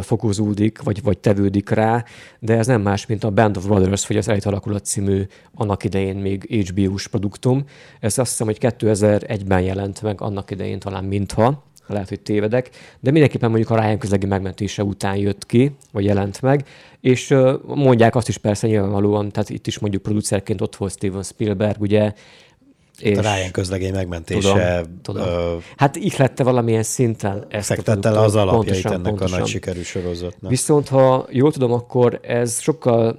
fokozódik, vagy, vagy tevődik rá, de ez nem más, mint a Band of Brothers, vagy az Elite Alakulat című annak idején még HBO-s produktum. Ez azt hiszem, hogy 2001-ben jelent meg, annak idején talán mintha, lehet, hogy tévedek, de mindenképpen mondjuk a Ryan közlegi megmentése után jött ki, vagy jelent meg, és mondják azt is persze nyilvánvalóan, tehát itt is mondjuk producerként ott volt Steven Spielberg, ugye, és a Ryan közlegény megmentése. Tudom, tudom. Ö, hát ihlette valamilyen szinten ezt Fektette le az alapjait pontosan, ennek pontosan. a nagy sikerű sorozatnak. Viszont ha jól tudom, akkor ez sokkal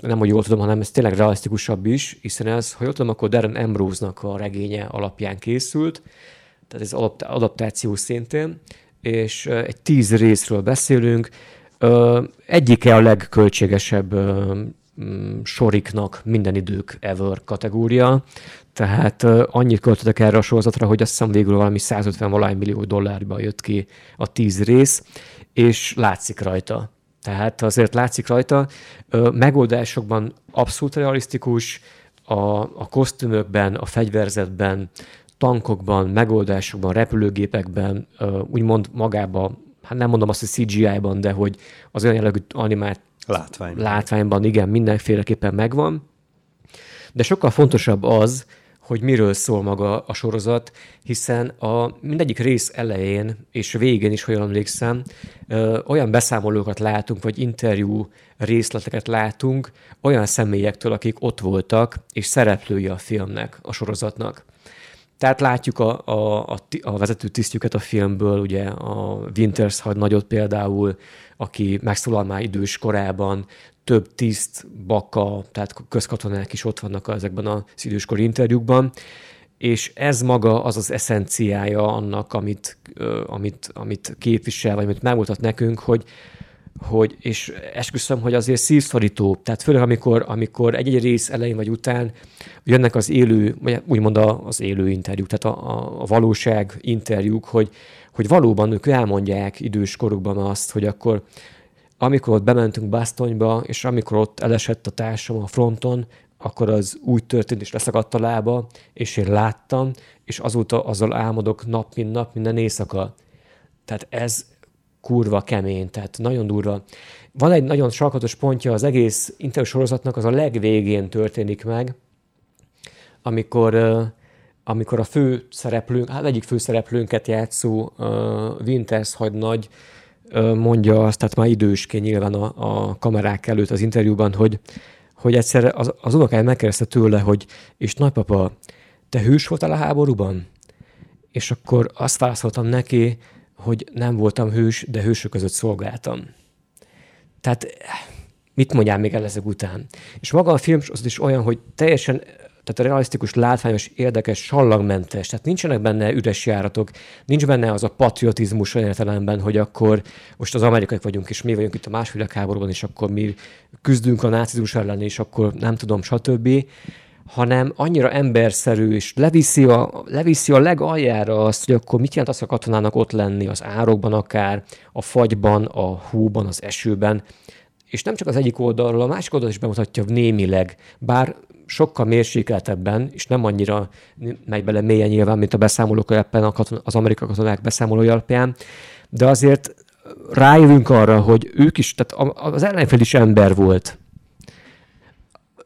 nem, hogy jól tudom, hanem ez tényleg realisztikusabb is, hiszen ez, ha jól tudom, akkor Darren Ambrose-nak a regénye alapján készült, tehát ez adaptáció szintén, és egy tíz részről beszélünk. Egyike a legköltségesebb soriknak minden idők ever kategória, tehát annyit költöttek erre a sorozatra, hogy azt hiszem végül valami 150 valány millió dollárba jött ki a tíz rész, és látszik rajta. Tehát azért látszik rajta, megoldásokban abszolút realisztikus, a, a kosztümökben, a fegyverzetben, tankokban, megoldásokban, repülőgépekben, úgymond magába, hát nem mondom azt, hogy CGI-ban, de hogy az olyan jellegű animált látványban. látványban, igen, mindenféleképpen megvan. De sokkal fontosabb az, hogy miről szól maga a sorozat, hiszen a mindegyik rész elején és végén is, ha jól emlékszem, ö, olyan beszámolókat látunk, vagy interjú részleteket látunk olyan személyektől, akik ott voltak, és szereplői a filmnek, a sorozatnak. Tehát látjuk a, a, a, a vezető tisztjüket a filmből, ugye a Winters hadnagyot például, aki megszólal már idős korában, több tiszt, baka, tehát közkatonák is ott vannak ezekben az időskori interjúkban, és ez maga az az eszenciája annak, amit, amit, amit képvisel, vagy amit megmutat nekünk, hogy, hogy, és esküszöm, hogy azért szívszorító, tehát főleg amikor, amikor egy-egy rész elején vagy után jönnek az élő, vagy úgymond az élő interjúk, tehát a, a, a valóság interjúk, hogy, hogy valóban ők elmondják idős korukban azt, hogy akkor amikor ott bementünk Bastonyba, és amikor ott elesett a társam a fronton, akkor az úgy történt, és leszakadt a lába, és én láttam, és azóta azzal álmodok nap, mint nap, minden éjszaka. Tehát ez kurva kemény, tehát nagyon durva. Van egy nagyon sarkatos pontja az egész interjú sorozatnak, az a legvégén történik meg, amikor, amikor a fő szereplőnk, hát egyik főszereplőnket játszó Winters hadnagy mondja azt, tehát már idősként nyilván a, a kamerák előtt az interjúban, hogy, hogy egyszer az, az unokája megkérdezte tőle, hogy és nagypapa, te hős voltál a háborúban? És akkor azt válaszoltam neki, hogy nem voltam hős, de hősök között szolgáltam. Tehát mit mondjál még el ezek után? És maga a film az is olyan, hogy teljesen tehát realisztikus, látványos, érdekes, sallagmentes, tehát nincsenek benne üres járatok, nincs benne az a patriotizmus olyan értelemben, hogy akkor most az amerikai vagyunk, és mi vagyunk itt a második világháborúban, és akkor mi küzdünk a nácizmus ellen, és akkor nem tudom, stb., hanem annyira emberszerű, és leviszi a, leviszi a legaljára azt, hogy akkor mit jelent az a katonának ott lenni az árokban akár, a fagyban, a hóban, az esőben, és nem csak az egyik oldalról, a másik oldal is bemutatja némileg, bár sokkal mérsékeltebben, és nem annyira megy bele mélyen nyilván, mint a beszámolók alapján, az amerikai katonák beszámolói alapján, de azért rájövünk arra, hogy ők is, tehát az ellenfél is ember volt.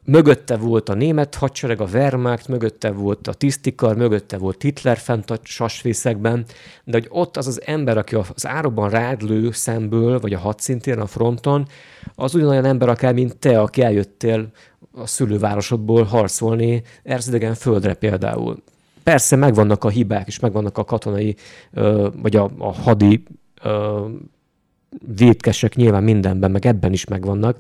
Mögötte volt a német hadsereg, a Wehrmacht, mögötte volt a tisztikar, mögötte volt Hitler fent a sasfészekben, de hogy ott az az ember, aki az árokban rádlő szemből, vagy a hadszintéren, a fronton, az ugyanolyan ember akár, mint te, aki eljöttél a szülővárosodból harcolni erzidegen földre például. Persze megvannak a hibák, és megvannak a katonai, vagy a, a hadi vétkesek nyilván mindenben, meg ebben is megvannak,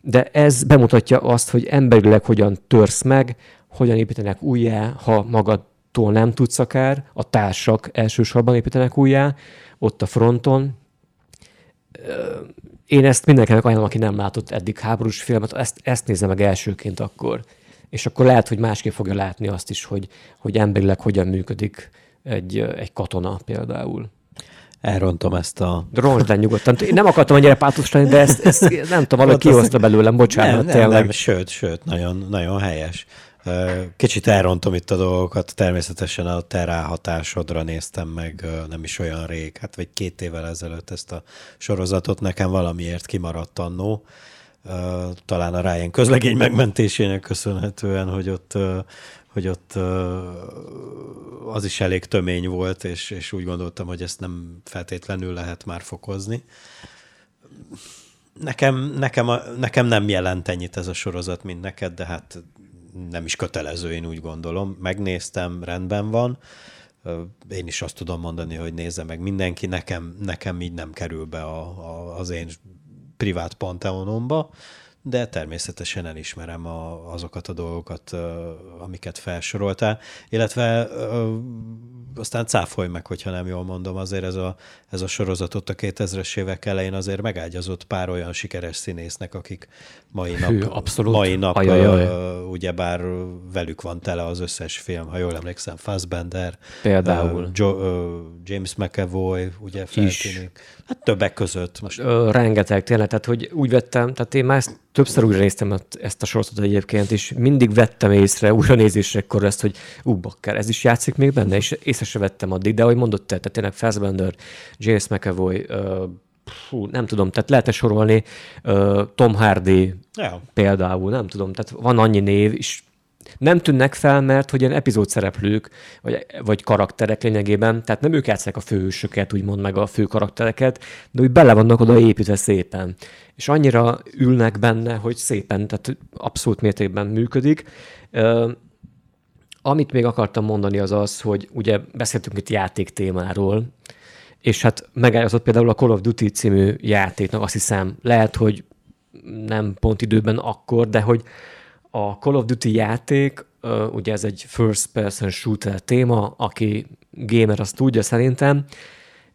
de ez bemutatja azt, hogy emberileg hogyan törsz meg, hogyan építenek újjá, ha magadtól nem tudsz akár, a társak elsősorban építenek újjá, ott a fronton, én ezt mindenkinek ajánlom, aki nem látott eddig háborús filmet, ezt, ezt nézze meg elsőként akkor. És akkor lehet, hogy másképp fogja látni azt is, hogy, hogy emberileg hogyan működik egy, egy katona például. Elrontom ezt a... Roncsd le nyugodtan. Én nem akartam annyira pátosan, de ezt, ezt nem tudom, valahogy kihozta belőlem, bocsánat, nem, nem, Nem, sőt, sőt, nagyon, nagyon helyes. Kicsit elrontom itt a dolgokat, természetesen a te ráhatásodra néztem meg nem is olyan rég, hát vagy két évvel ezelőtt ezt a sorozatot, nekem valamiért kimaradt annó, talán a Ryan közlegény megmentésének köszönhetően, hogy ott, hogy ott az is elég tömény volt, és, és úgy gondoltam, hogy ezt nem feltétlenül lehet már fokozni. Nekem, nekem, a, nekem nem jelent ennyit ez a sorozat, mint neked, de hát nem is kötelező, én úgy gondolom. Megnéztem, rendben van. Én is azt tudom mondani, hogy nézze meg mindenki, nekem, nekem így nem kerül be a, a, az én privát panteonomba, de természetesen elismerem a, azokat a dolgokat, amiket felsoroltál, illetve aztán cáfolj meg, hogyha nem jól mondom, azért ez a, ez a sorozatot a 2000-es évek elején azért megágyazott pár olyan sikeres színésznek, akik mai nap, Hű, abszolút. Mai nap Ajajaj. ugyebár velük van tele az összes film, ha jól emlékszem, Fassbender, például jo, James McAvoy, ugye feltűnik. Hát többek között. Most. Ö, rengeteg, tényleg, tehát hogy úgy vettem, tehát én már ezt többször újra néztem ezt a sorozatot egyébként, és mindig vettem észre, újra nézésekor ezt, hogy ú, bakker, ez is játszik még benne, és észre se vettem addig, de ahogy mondott te, tehát tényleg Fassbender, James McAvoy, uh, fú, nem tudom, tehát lehet-e sorolni uh, Tom Hardy ja. például, nem tudom, tehát van annyi név, és nem tűnnek fel, mert hogy ilyen epizód szereplők, vagy, vagy karakterek lényegében, tehát nem ők játszák a főhősöket, úgymond meg a fő karaktereket, de úgy bele vannak oda építve szépen. És annyira ülnek benne, hogy szépen, tehát abszolút mértékben működik. Amit még akartam mondani az az, hogy ugye beszéltünk itt játék témáról, és hát megállított például a Call of Duty című játéknak, azt hiszem, lehet, hogy nem pont időben akkor, de hogy a Call of Duty játék, ugye ez egy first person shooter téma, aki gamer azt tudja szerintem,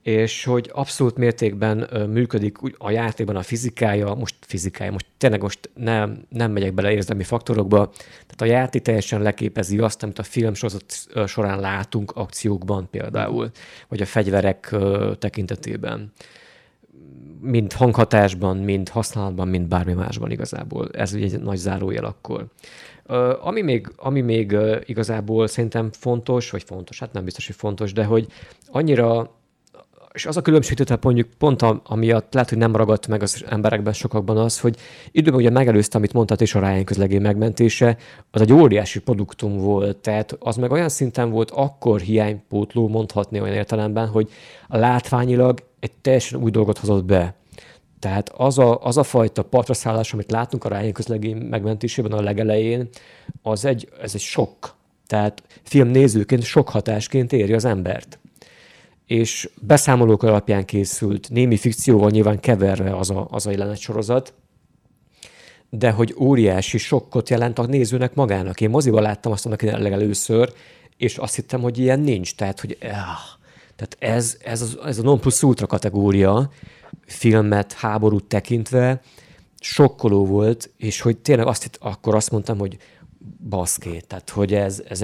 és hogy abszolút mértékben működik a játékban a fizikája, most fizikája, most tényleg most nem, nem megyek bele érzelmi faktorokba, tehát a játék teljesen leképezi azt, amit a film során látunk akciókban például, vagy a fegyverek tekintetében mind hanghatásban, mind használatban, mind bármi másban igazából. Ez ugye egy nagy zárójel akkor. Ami még, ami még igazából szerintem fontos, vagy fontos, hát nem biztos, hogy fontos, de hogy annyira és az a különbség, tehát mondjuk pont amiatt lehet, hogy nem ragadt meg az emberekben sokakban az, hogy időben ugye megelőzte, amit mondtad, és a Ryan közlegény megmentése, az egy óriási produktum volt, tehát az meg olyan szinten volt akkor hiánypótló mondhatni olyan értelemben, hogy a látványilag egy teljesen új dolgot hozott be. Tehát az a, az a fajta partraszállás, amit látunk a Ryan közlegény megmentésében a legelején, az egy, ez egy sok. Tehát filmnézőként sok hatásként éri az embert és beszámolók alapján készült, némi fikcióval nyilván keverve az a, az a jelenet sorozat, de hogy óriási sokkot jelent a nézőnek magának. Én moziban láttam azt annak legelőször, és azt hittem, hogy ilyen nincs. Tehát, hogy ah, tehát ez, ez, ez a non plus ultra kategória filmet, háborút tekintve sokkoló volt, és hogy tényleg azt hitt, akkor azt mondtam, hogy baszké, tehát hogy ez, ez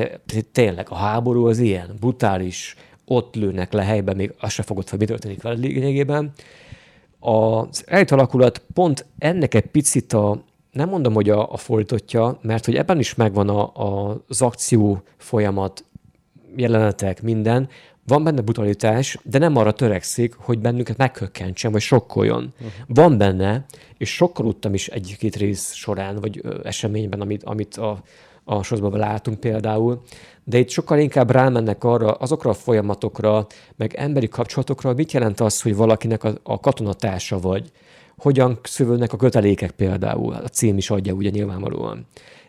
tényleg a háború az ilyen, brutális, ott lőnek le helyben, még azt se fogod, hogy mi történik vele lényegében. Az alakulat pont ennek egy picit a, nem mondom, hogy a, a fordítottja, mert hogy ebben is megvan a, a, az akció folyamat, jelenetek, minden, van benne brutalitás, de nem arra törekszik, hogy bennünket meghökkentsen, vagy sokkoljon. Uh-huh. Van benne, és sokkolódtam is egy-két rész során, vagy ö, eseményben, amit, amit a, a sorozatban látunk például, de itt sokkal inkább rámennek arra, azokra a folyamatokra, meg emberi kapcsolatokra, mit jelent az, hogy valakinek a, a katonatársa vagy, hogyan szövődnek a kötelékek például, a cím is adja ugye nyilvánvalóan.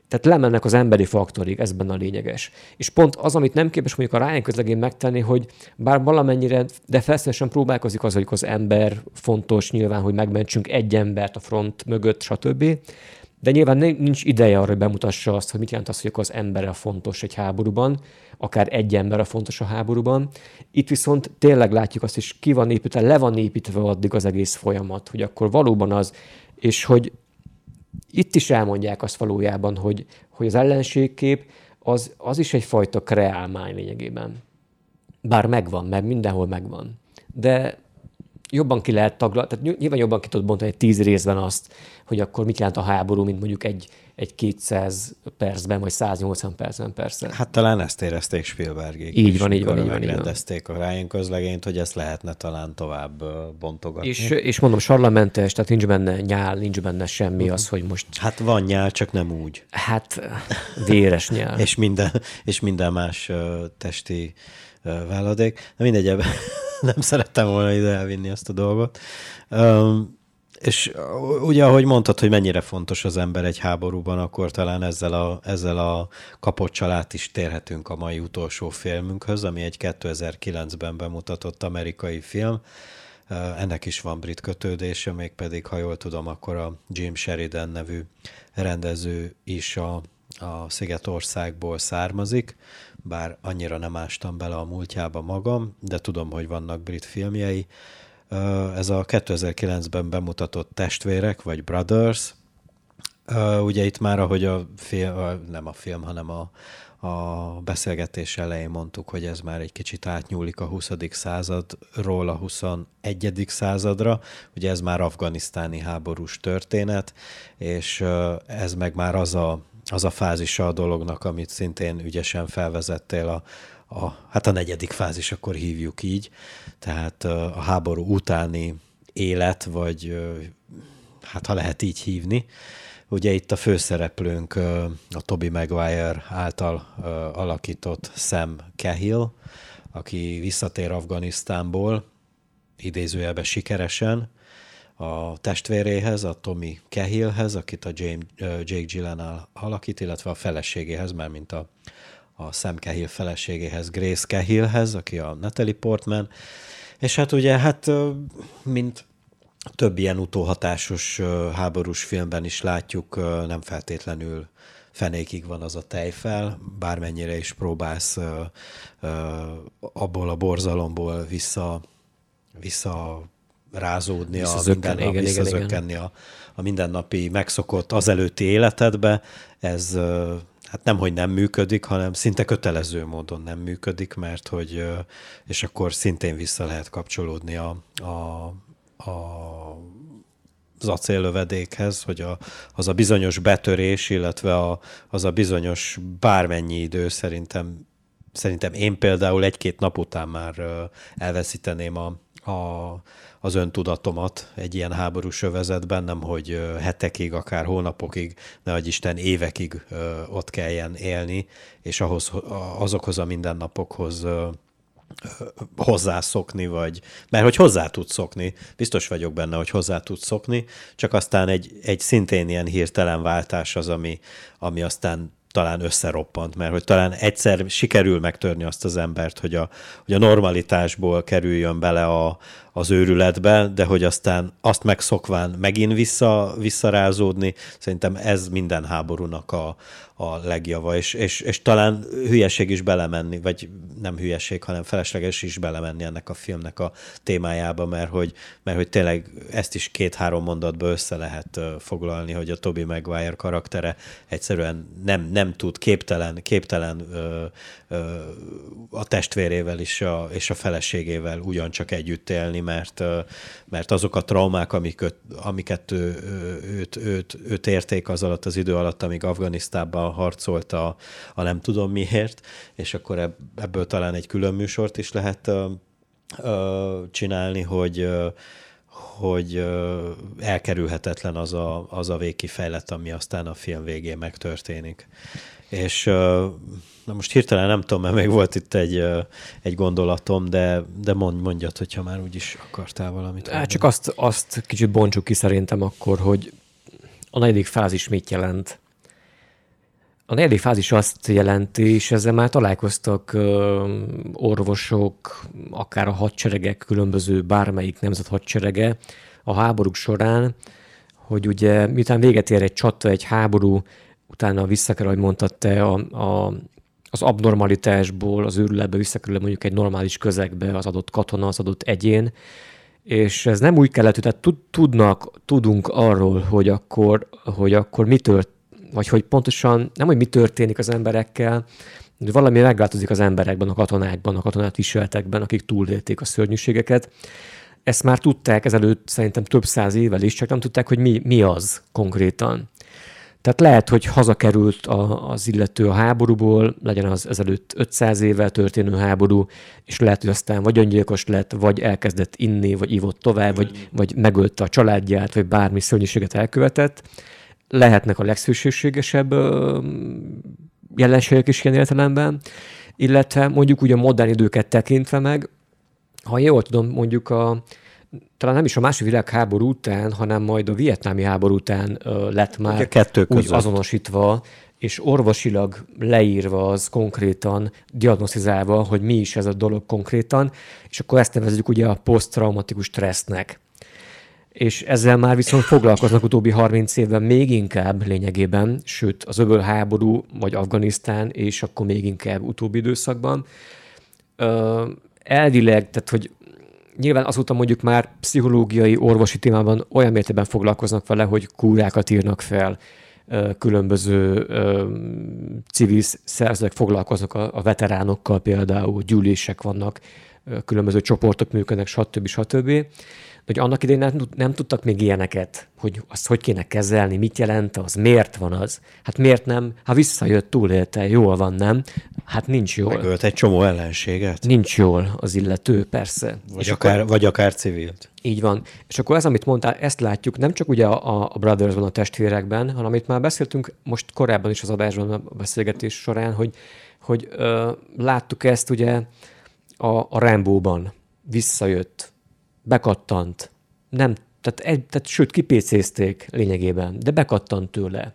Tehát lemennek az emberi faktorig, ez benne a lényeges. És pont az, amit nem képes mondjuk a Ryan közlegén megtenni, hogy bár valamennyire, de felszínesen próbálkozik az, hogy az ember fontos nyilván, hogy megmentsünk egy embert a front mögött, stb de nyilván nincs ideje arra, hogy bemutassa azt, hogy mit jelent az, hogy az ember a fontos egy háborúban, akár egy ember a fontos a háborúban. Itt viszont tényleg látjuk azt is, ki van építve, le van építve addig az egész folyamat, hogy akkor valóban az, és hogy itt is elmondják azt valójában, hogy, hogy az ellenségkép az, az is egyfajta kreálmány lényegében. Bár megvan, mert mindenhol megvan. De jobban ki lehet taglalni, tehát nyilván jobban ki tudod bontani egy tíz részben azt, hogy akkor mit jelent a háború, mint mondjuk egy, egy 200 percben, vagy 180 percben persze. Hát talán ezt érezték Spielbergék. Így is, van, így van, így van. Megrendezték a Ryan közlegényt, hogy ezt lehetne talán tovább bontogatni. És, és mondom, sarlamentes, tehát nincs benne nyál, nincs benne semmi uh-huh. az, hogy most... Hát van nyál, csak nem úgy. Hát véres nyál. és, minden, és minden más testi váladék. Na mindegy, nem szerettem volna ide elvinni ezt a dolgot. Um, és ugye, ahogy mondtad, hogy mennyire fontos az ember egy háborúban, akkor talán ezzel a, ezzel a kapott család is térhetünk a mai utolsó filmünkhöz, ami egy 2009-ben bemutatott amerikai film. Ennek is van brit kötődése, mégpedig, ha jól tudom, akkor a Jim Sheridan nevű rendező is a, a Szigetországból származik, bár annyira nem ástam bele a múltjába magam, de tudom, hogy vannak brit filmjei. Ez a 2009-ben bemutatott Testvérek, vagy Brothers. Ugye itt már, ahogy a film, nem a film, hanem a, a beszélgetés elején mondtuk, hogy ez már egy kicsit átnyúlik a 20. századról a 21. századra. Ugye ez már afganisztáni háborús történet, és ez meg már az a az a fázisa a dolognak, amit szintén ügyesen felvezettél, a, a, hát a negyedik fázis, akkor hívjuk így, tehát a háború utáni élet, vagy hát ha lehet így hívni. Ugye itt a főszereplőnk a Toby Maguire által alakított Sam Cahill, aki visszatér Afganisztánból, idézőjelben sikeresen, a testvéréhez, a Tommy Cahillhez, akit a James, Jake Gyllenhaal alakít, illetve a feleségéhez, már mint a, a Sam Cahill feleségéhez, Grace Cahillhez, aki a Natalie Portman, és hát ugye, hát mint több ilyen utóhatásos háborús filmben is látjuk, nem feltétlenül fenékig van az a tejfel, bármennyire is próbálsz abból a borzalomból vissza, vissza rázódni, a minden, igen, visszazökkenni igen. A, a mindennapi megszokott azelőtti életedbe, ez hát nem, hogy nem működik, hanem szinte kötelező módon nem működik, mert hogy, és akkor szintén vissza lehet kapcsolódni a, a, a az acéllövedékhez, hogy a, az a bizonyos betörés, illetve a, az a bizonyos bármennyi idő szerintem, szerintem én például egy-két nap után már elveszíteném a, a, az öntudatomat egy ilyen háborús övezetben, nem hogy hetekig, akár hónapokig, ne hogy Isten évekig ott kelljen élni, és ahhoz, azokhoz a mindennapokhoz hozzászokni, vagy, mert hogy hozzá tudsz szokni, biztos vagyok benne, hogy hozzá tudsz szokni, csak aztán egy, egy szintén ilyen hirtelen váltás az, ami, ami aztán talán összeroppant, mert hogy talán egyszer sikerül megtörni azt az embert, hogy a, hogy a normalitásból kerüljön bele a, az őrületbe, de hogy aztán azt megszokván megint vissza, visszarázódni, szerintem ez minden háborúnak a, a legjava, és, és, és talán hülyeség is belemenni, vagy nem hülyeség, hanem felesleges is belemenni ennek a filmnek a témájába, mert hogy, mert hogy tényleg ezt is két-három mondatba össze lehet foglalni, hogy a Toby Maguire karaktere egyszerűen nem, nem tud, képtelen, képtelen ö, ö, a testvérével is a, és a feleségével ugyancsak együtt élni, mert, mert azok a traumák, amiket, amiket ő, őt, őt, őt érték az alatt az idő alatt, amíg Afganisztában harcolt a, a nem tudom miért, és akkor ebből talán egy külön műsort is lehet csinálni, hogy hogy elkerülhetetlen az a, az a végkifejlet, ami aztán a film végén megtörténik. És na most hirtelen nem tudom, mert még volt itt egy, egy gondolatom, de, de mond, mondjad, hogyha már úgyis akartál valamit. Hát csak azt, azt kicsit bontsuk ki szerintem akkor, hogy a negyedik fázis mit jelent. A negyedik fázis azt jelenti, és ezzel már találkoztak orvosok, akár a hadseregek, különböző bármelyik nemzet hadserege a háborúk során, hogy ugye miután véget ér egy csata, egy háború, utána visszakerül, ahogy mondtad te, a, a, az abnormalitásból, az őrületbe visszakerül mondjuk egy normális közegbe az adott katona, az adott egyén, és ez nem úgy kellett, tehát tudnak, tudunk arról, hogy akkor, hogy akkor mi tört, vagy hogy pontosan nem, hogy mi történik az emberekkel, de valami megváltozik az emberekben, a katonákban, a katonát viseltekben, akik túlélték a szörnyűségeket. Ezt már tudták ezelőtt szerintem több száz évvel is, csak nem tudták, hogy mi, mi az konkrétan. Tehát lehet, hogy hazakerült a, az illető a háborúból, legyen az ezelőtt 500 évvel történő háború, és lehet, hogy aztán vagy öngyilkos lett, vagy elkezdett inni, vagy ivott tovább, vagy, vagy megölte a családját, vagy bármi szörnyűséget elkövetett. Lehetnek a legszűségesebb jelenségek is ilyen értelemben, illetve mondjuk ugye a modern időket tekintve meg, ha jól tudom, mondjuk a, talán nem is a második világháború után, hanem majd a vietnámi háború után lett már a kettő úgy azonosítva, és orvosilag leírva az konkrétan, diagnosztizálva, hogy mi is ez a dolog konkrétan, és akkor ezt nevezzük ugye a posztraumatikus stressznek. És ezzel már viszont foglalkoznak utóbbi 30 évben még inkább lényegében, sőt az öböl háború, vagy Afganisztán, és akkor még inkább utóbbi időszakban. Elvileg, tehát hogy nyilván azóta mondjuk már pszichológiai, orvosi témában olyan mértékben foglalkoznak vele, hogy kúrákat írnak fel, különböző civil szervezetek foglalkoznak a, veteránokkal például, gyűlések vannak, különböző csoportok működnek, stb. stb hogy annak idején nem, nem tudtak még ilyeneket, hogy azt hogy kéne kezelni, mit jelent az, miért van az. Hát miért nem? Ha visszajött, túlélte, jól van, nem? Hát nincs jól. Megölt egy csomó ellenséget. Nincs jól az illető, persze. Vagy, És akár, akkor, vagy akár civilt. Így van. És akkor ez, amit mondtál, ezt látjuk nem csak ugye a, a Brothersban, a testvérekben, hanem amit már beszéltünk most korábban is az adásban, a beszélgetés során, hogy, hogy ö, láttuk ezt ugye a, a Rambóban. Visszajött, bekattant. Nem, tehát, egy, tehát sőt, kipécézték lényegében, de bekattant tőle.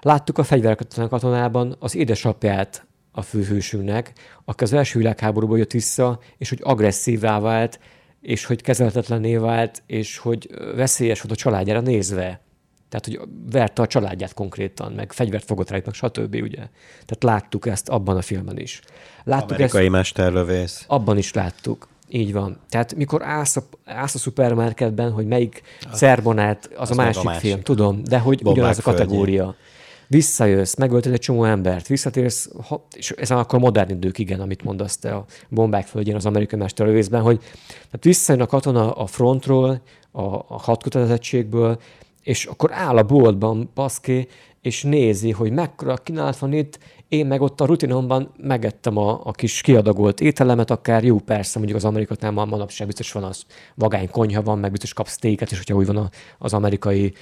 Láttuk a fegyverkatona katonában az édesapját a főhősünknek, aki az első világháborúból jött vissza, és hogy agresszívá vált, és hogy kezelhetetlené vált, és hogy veszélyes volt a családjára nézve. Tehát, hogy verte a családját konkrétan, meg fegyvert fogott rájuk, stb. Ugye? Tehát láttuk ezt abban a filmben is. Láttuk Amerikai ezt, mesterlövész. Abban is láttuk. Így van. Tehát mikor állsz a, állsz a szupermarketben, hogy melyik az, Cerbonát, az, az a, másik a másik film, tudom, de hogy Bombák ugyanaz a kategória. Földjén. Visszajössz, megölted egy csomó embert, visszatérsz, és ez akkor modern idők, igen, amit mondasz te a bombák földjén az amerikai mesterlövészben, hogy tehát visszajön a katona a frontról, a, a hadkötelezettségből, és akkor áll a boltban, baszké, és nézi, hogy mekkora kínálat van itt, én meg ott a rutinomban megettem a, a kis kiadagolt ételemet, akár jó persze, mondjuk az amerikatnál ma manapság biztos van az vagány konyha van, meg biztos kapsz téket, és hogyha úgy van a, az amerikai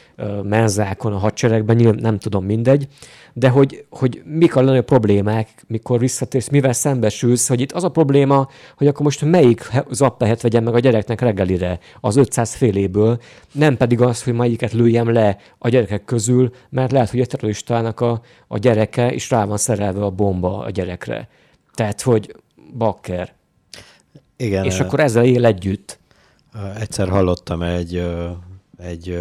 menzákon, a hadseregben, nyilván nem tudom, mindegy, de hogy, hogy mik a a problémák, mikor visszatérsz, mivel szembesülsz, hogy itt az a probléma, hogy akkor most melyik zappehet vegyem meg a gyereknek reggelire az 500 féléből, nem pedig az, hogy melyiket lőjem le a gyerekek közül, mert lehet, hogy egy terroristának a, a gyereke, és rá van szerelve a bomba a gyerekre. Tehát, hogy bakker. Igen. És akkor ezzel él együtt. Egyszer hallottam egy, egy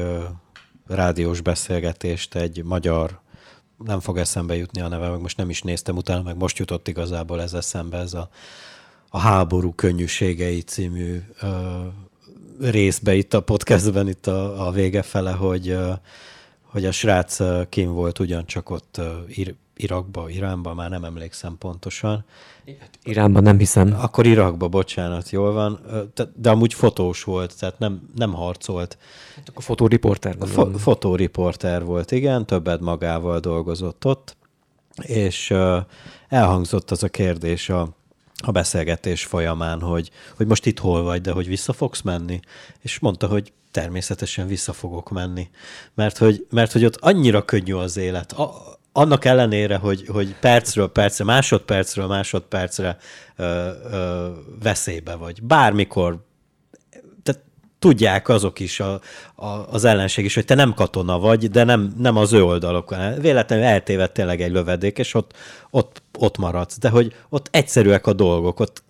rádiós beszélgetést egy magyar nem fog eszembe jutni a neve, meg most nem is néztem utána, meg most jutott igazából ez eszembe, ez a, a háború könnyűségei című ö, részbe itt a podcastben, itt a, a vége fele, hogy, ö, hogy a srác kim volt ugyancsak ott Ir, Irakba, Iránba, már nem emlékszem pontosan. Iránban nem hiszem. Akkor Irakba, bocsánat, jól van. De amúgy fotós volt, tehát nem, nem harcolt. Hát akkor fotóriporter. Fo- fotóriporter volt, igen, többet magával dolgozott ott, és elhangzott az a kérdés a, a beszélgetés folyamán, hogy, hogy most itt hol vagy, de hogy vissza fogsz menni? És mondta, hogy természetesen vissza fogok menni. Mert hogy, mert hogy ott annyira könnyű az élet. A, annak ellenére, hogy, hogy percről percre, másodpercről másodpercre ö, ö, veszélybe vagy. Bármikor tudják azok is, a, a, az ellenség is, hogy te nem katona vagy, de nem, nem az ő oldalokon. Véletlenül eltévedt tényleg egy lövedék, és ott, ott, ott maradsz. De hogy ott egyszerűek a dolgok, ott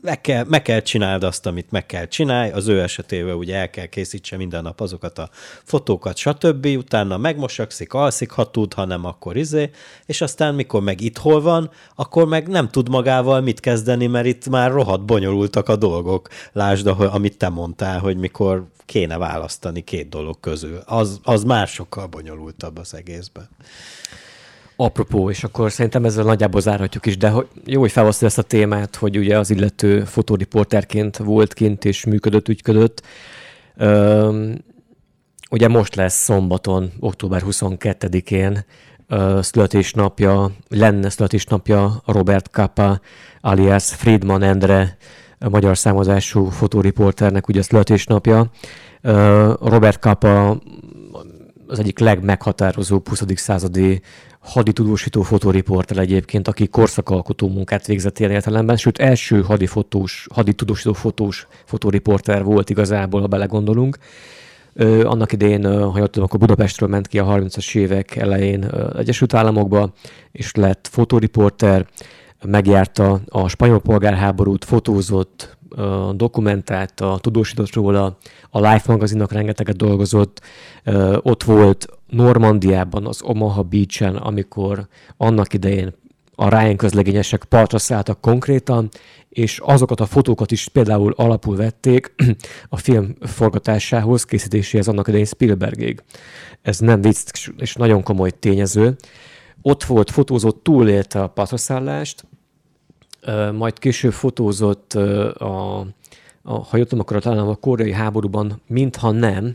meg kell, meg kell csináld azt, amit meg kell csinálni, az ő esetében ugye el kell készítse minden nap azokat a fotókat, stb. Utána megmosakszik, alszik, ha tud, ha nem, akkor izé, és aztán mikor meg itthol van, akkor meg nem tud magával mit kezdeni, mert itt már rohadt bonyolultak a dolgok. Lásd, amit te mondtál, hogy mikor kéne választani két dolog közül. Az, az már sokkal bonyolultabb az egészben. Apropó, és akkor szerintem ezzel nagyjából zárhatjuk is, de jó, hogy felhasználja ezt a témát, hogy ugye az illető fotóriporterként volt kint és működött, ügyködött. Üm, ugye most lesz szombaton, október 22-én születésnapja, lenne születésnapja Robert Kappa alias Friedman Endre, a magyar számozású fotóriporternek ugye születésnapja. Robert Kappa az egyik legmeghatározóbb 20. századi haditudósító fotóriporter egyébként, aki korszakalkotó munkát végzett ilyen értelemben, sőt első hadifotós, haditudósító fotós fotóriporter volt igazából, ha belegondolunk. Ö, annak idején, ha jól tudom, akkor Budapestről ment ki a 30-as évek elején Egyesült Államokba, és lett fotóriporter, megjárta a spanyol polgárháborút, fotózott, dokumentálta, tudósított róla, a Life magazinnak rengeteget dolgozott, ott volt Normandiában, az Omaha Beach-en, amikor annak idején a Ryan közlegényesek partra szálltak konkrétan, és azokat a fotókat is például alapul vették a film forgatásához, készítéséhez annak idején Spielbergig. Ez nem vicc, és nagyon komoly tényező. Ott volt, fotózott, túlélte a patraszállást, majd később fotózott a, a ha jöttem, akkor talán a koreai háborúban, mintha nem,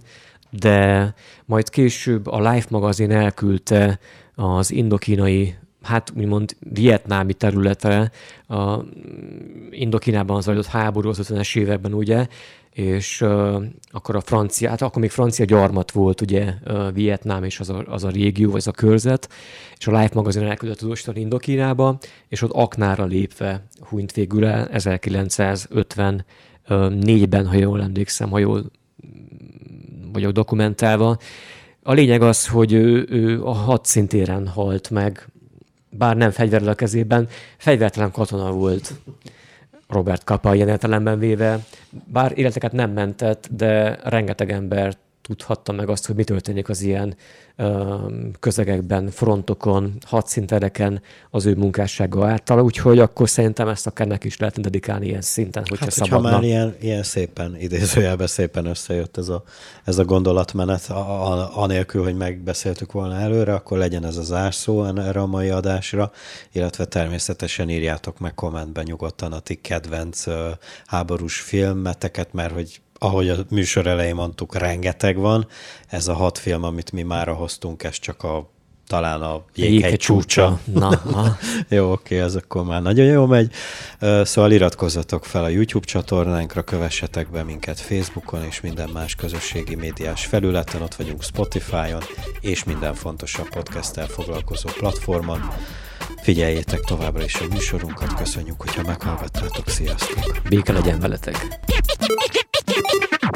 de majd később a Life magazin elküldte az indokínai hát úgymond vietnámi területre, a Indokínában zajlott háború az 50-es években, ugye, és uh, akkor a francia, hát akkor még francia gyarmat volt, ugye, uh, Vietnám és az a, az a régió, vagy az a körzet, és a Life magazin elküldött tudósítani Indokínába, és ott aknára lépve hunyt végül el 1954-ben, ha jól emlékszem, ha jól vagyok dokumentálva. A lényeg az, hogy ő, ő a hadszintéren halt meg, bár nem fegyverrel a kezében, fegyvertelen katona volt. Robert Kappa ilyen értelemben véve, bár életeket nem mentett, de rengeteg embert tudhatta meg azt, hogy mi történik az ilyen ö, közegekben, frontokon, hadszintereken az ő munkássága által, úgyhogy akkor szerintem ezt akár neki is lehetne dedikálni ilyen szinten, hogyha hát, szabadna. már ilyen, ilyen szépen, idézőjelben szépen összejött ez a, ez a gondolatmenet, a, a, anélkül, hogy megbeszéltük volna előre, akkor legyen ez az árszó erre a mai adásra, illetve természetesen írjátok meg kommentben nyugodtan a ti kedvenc uh, háborús filmeteket, mert hogy ahogy a műsor elején mondtuk, rengeteg van. Ez a hat film, amit mi már hoztunk, ez csak a talán a jéghegy csúcsa. Na, jó, oké, ez akkor már nagyon jó megy. Szóval iratkozzatok fel a YouTube csatornánkra, kövessetek be minket Facebookon és minden más közösségi médiás felületen, ott vagyunk Spotify-on és minden fontosabb podcasttel foglalkozó platformon. Figyeljétek továbbra is a műsorunkat, köszönjük, hogyha meghallgattátok, sziasztok! Béke legyen veletek!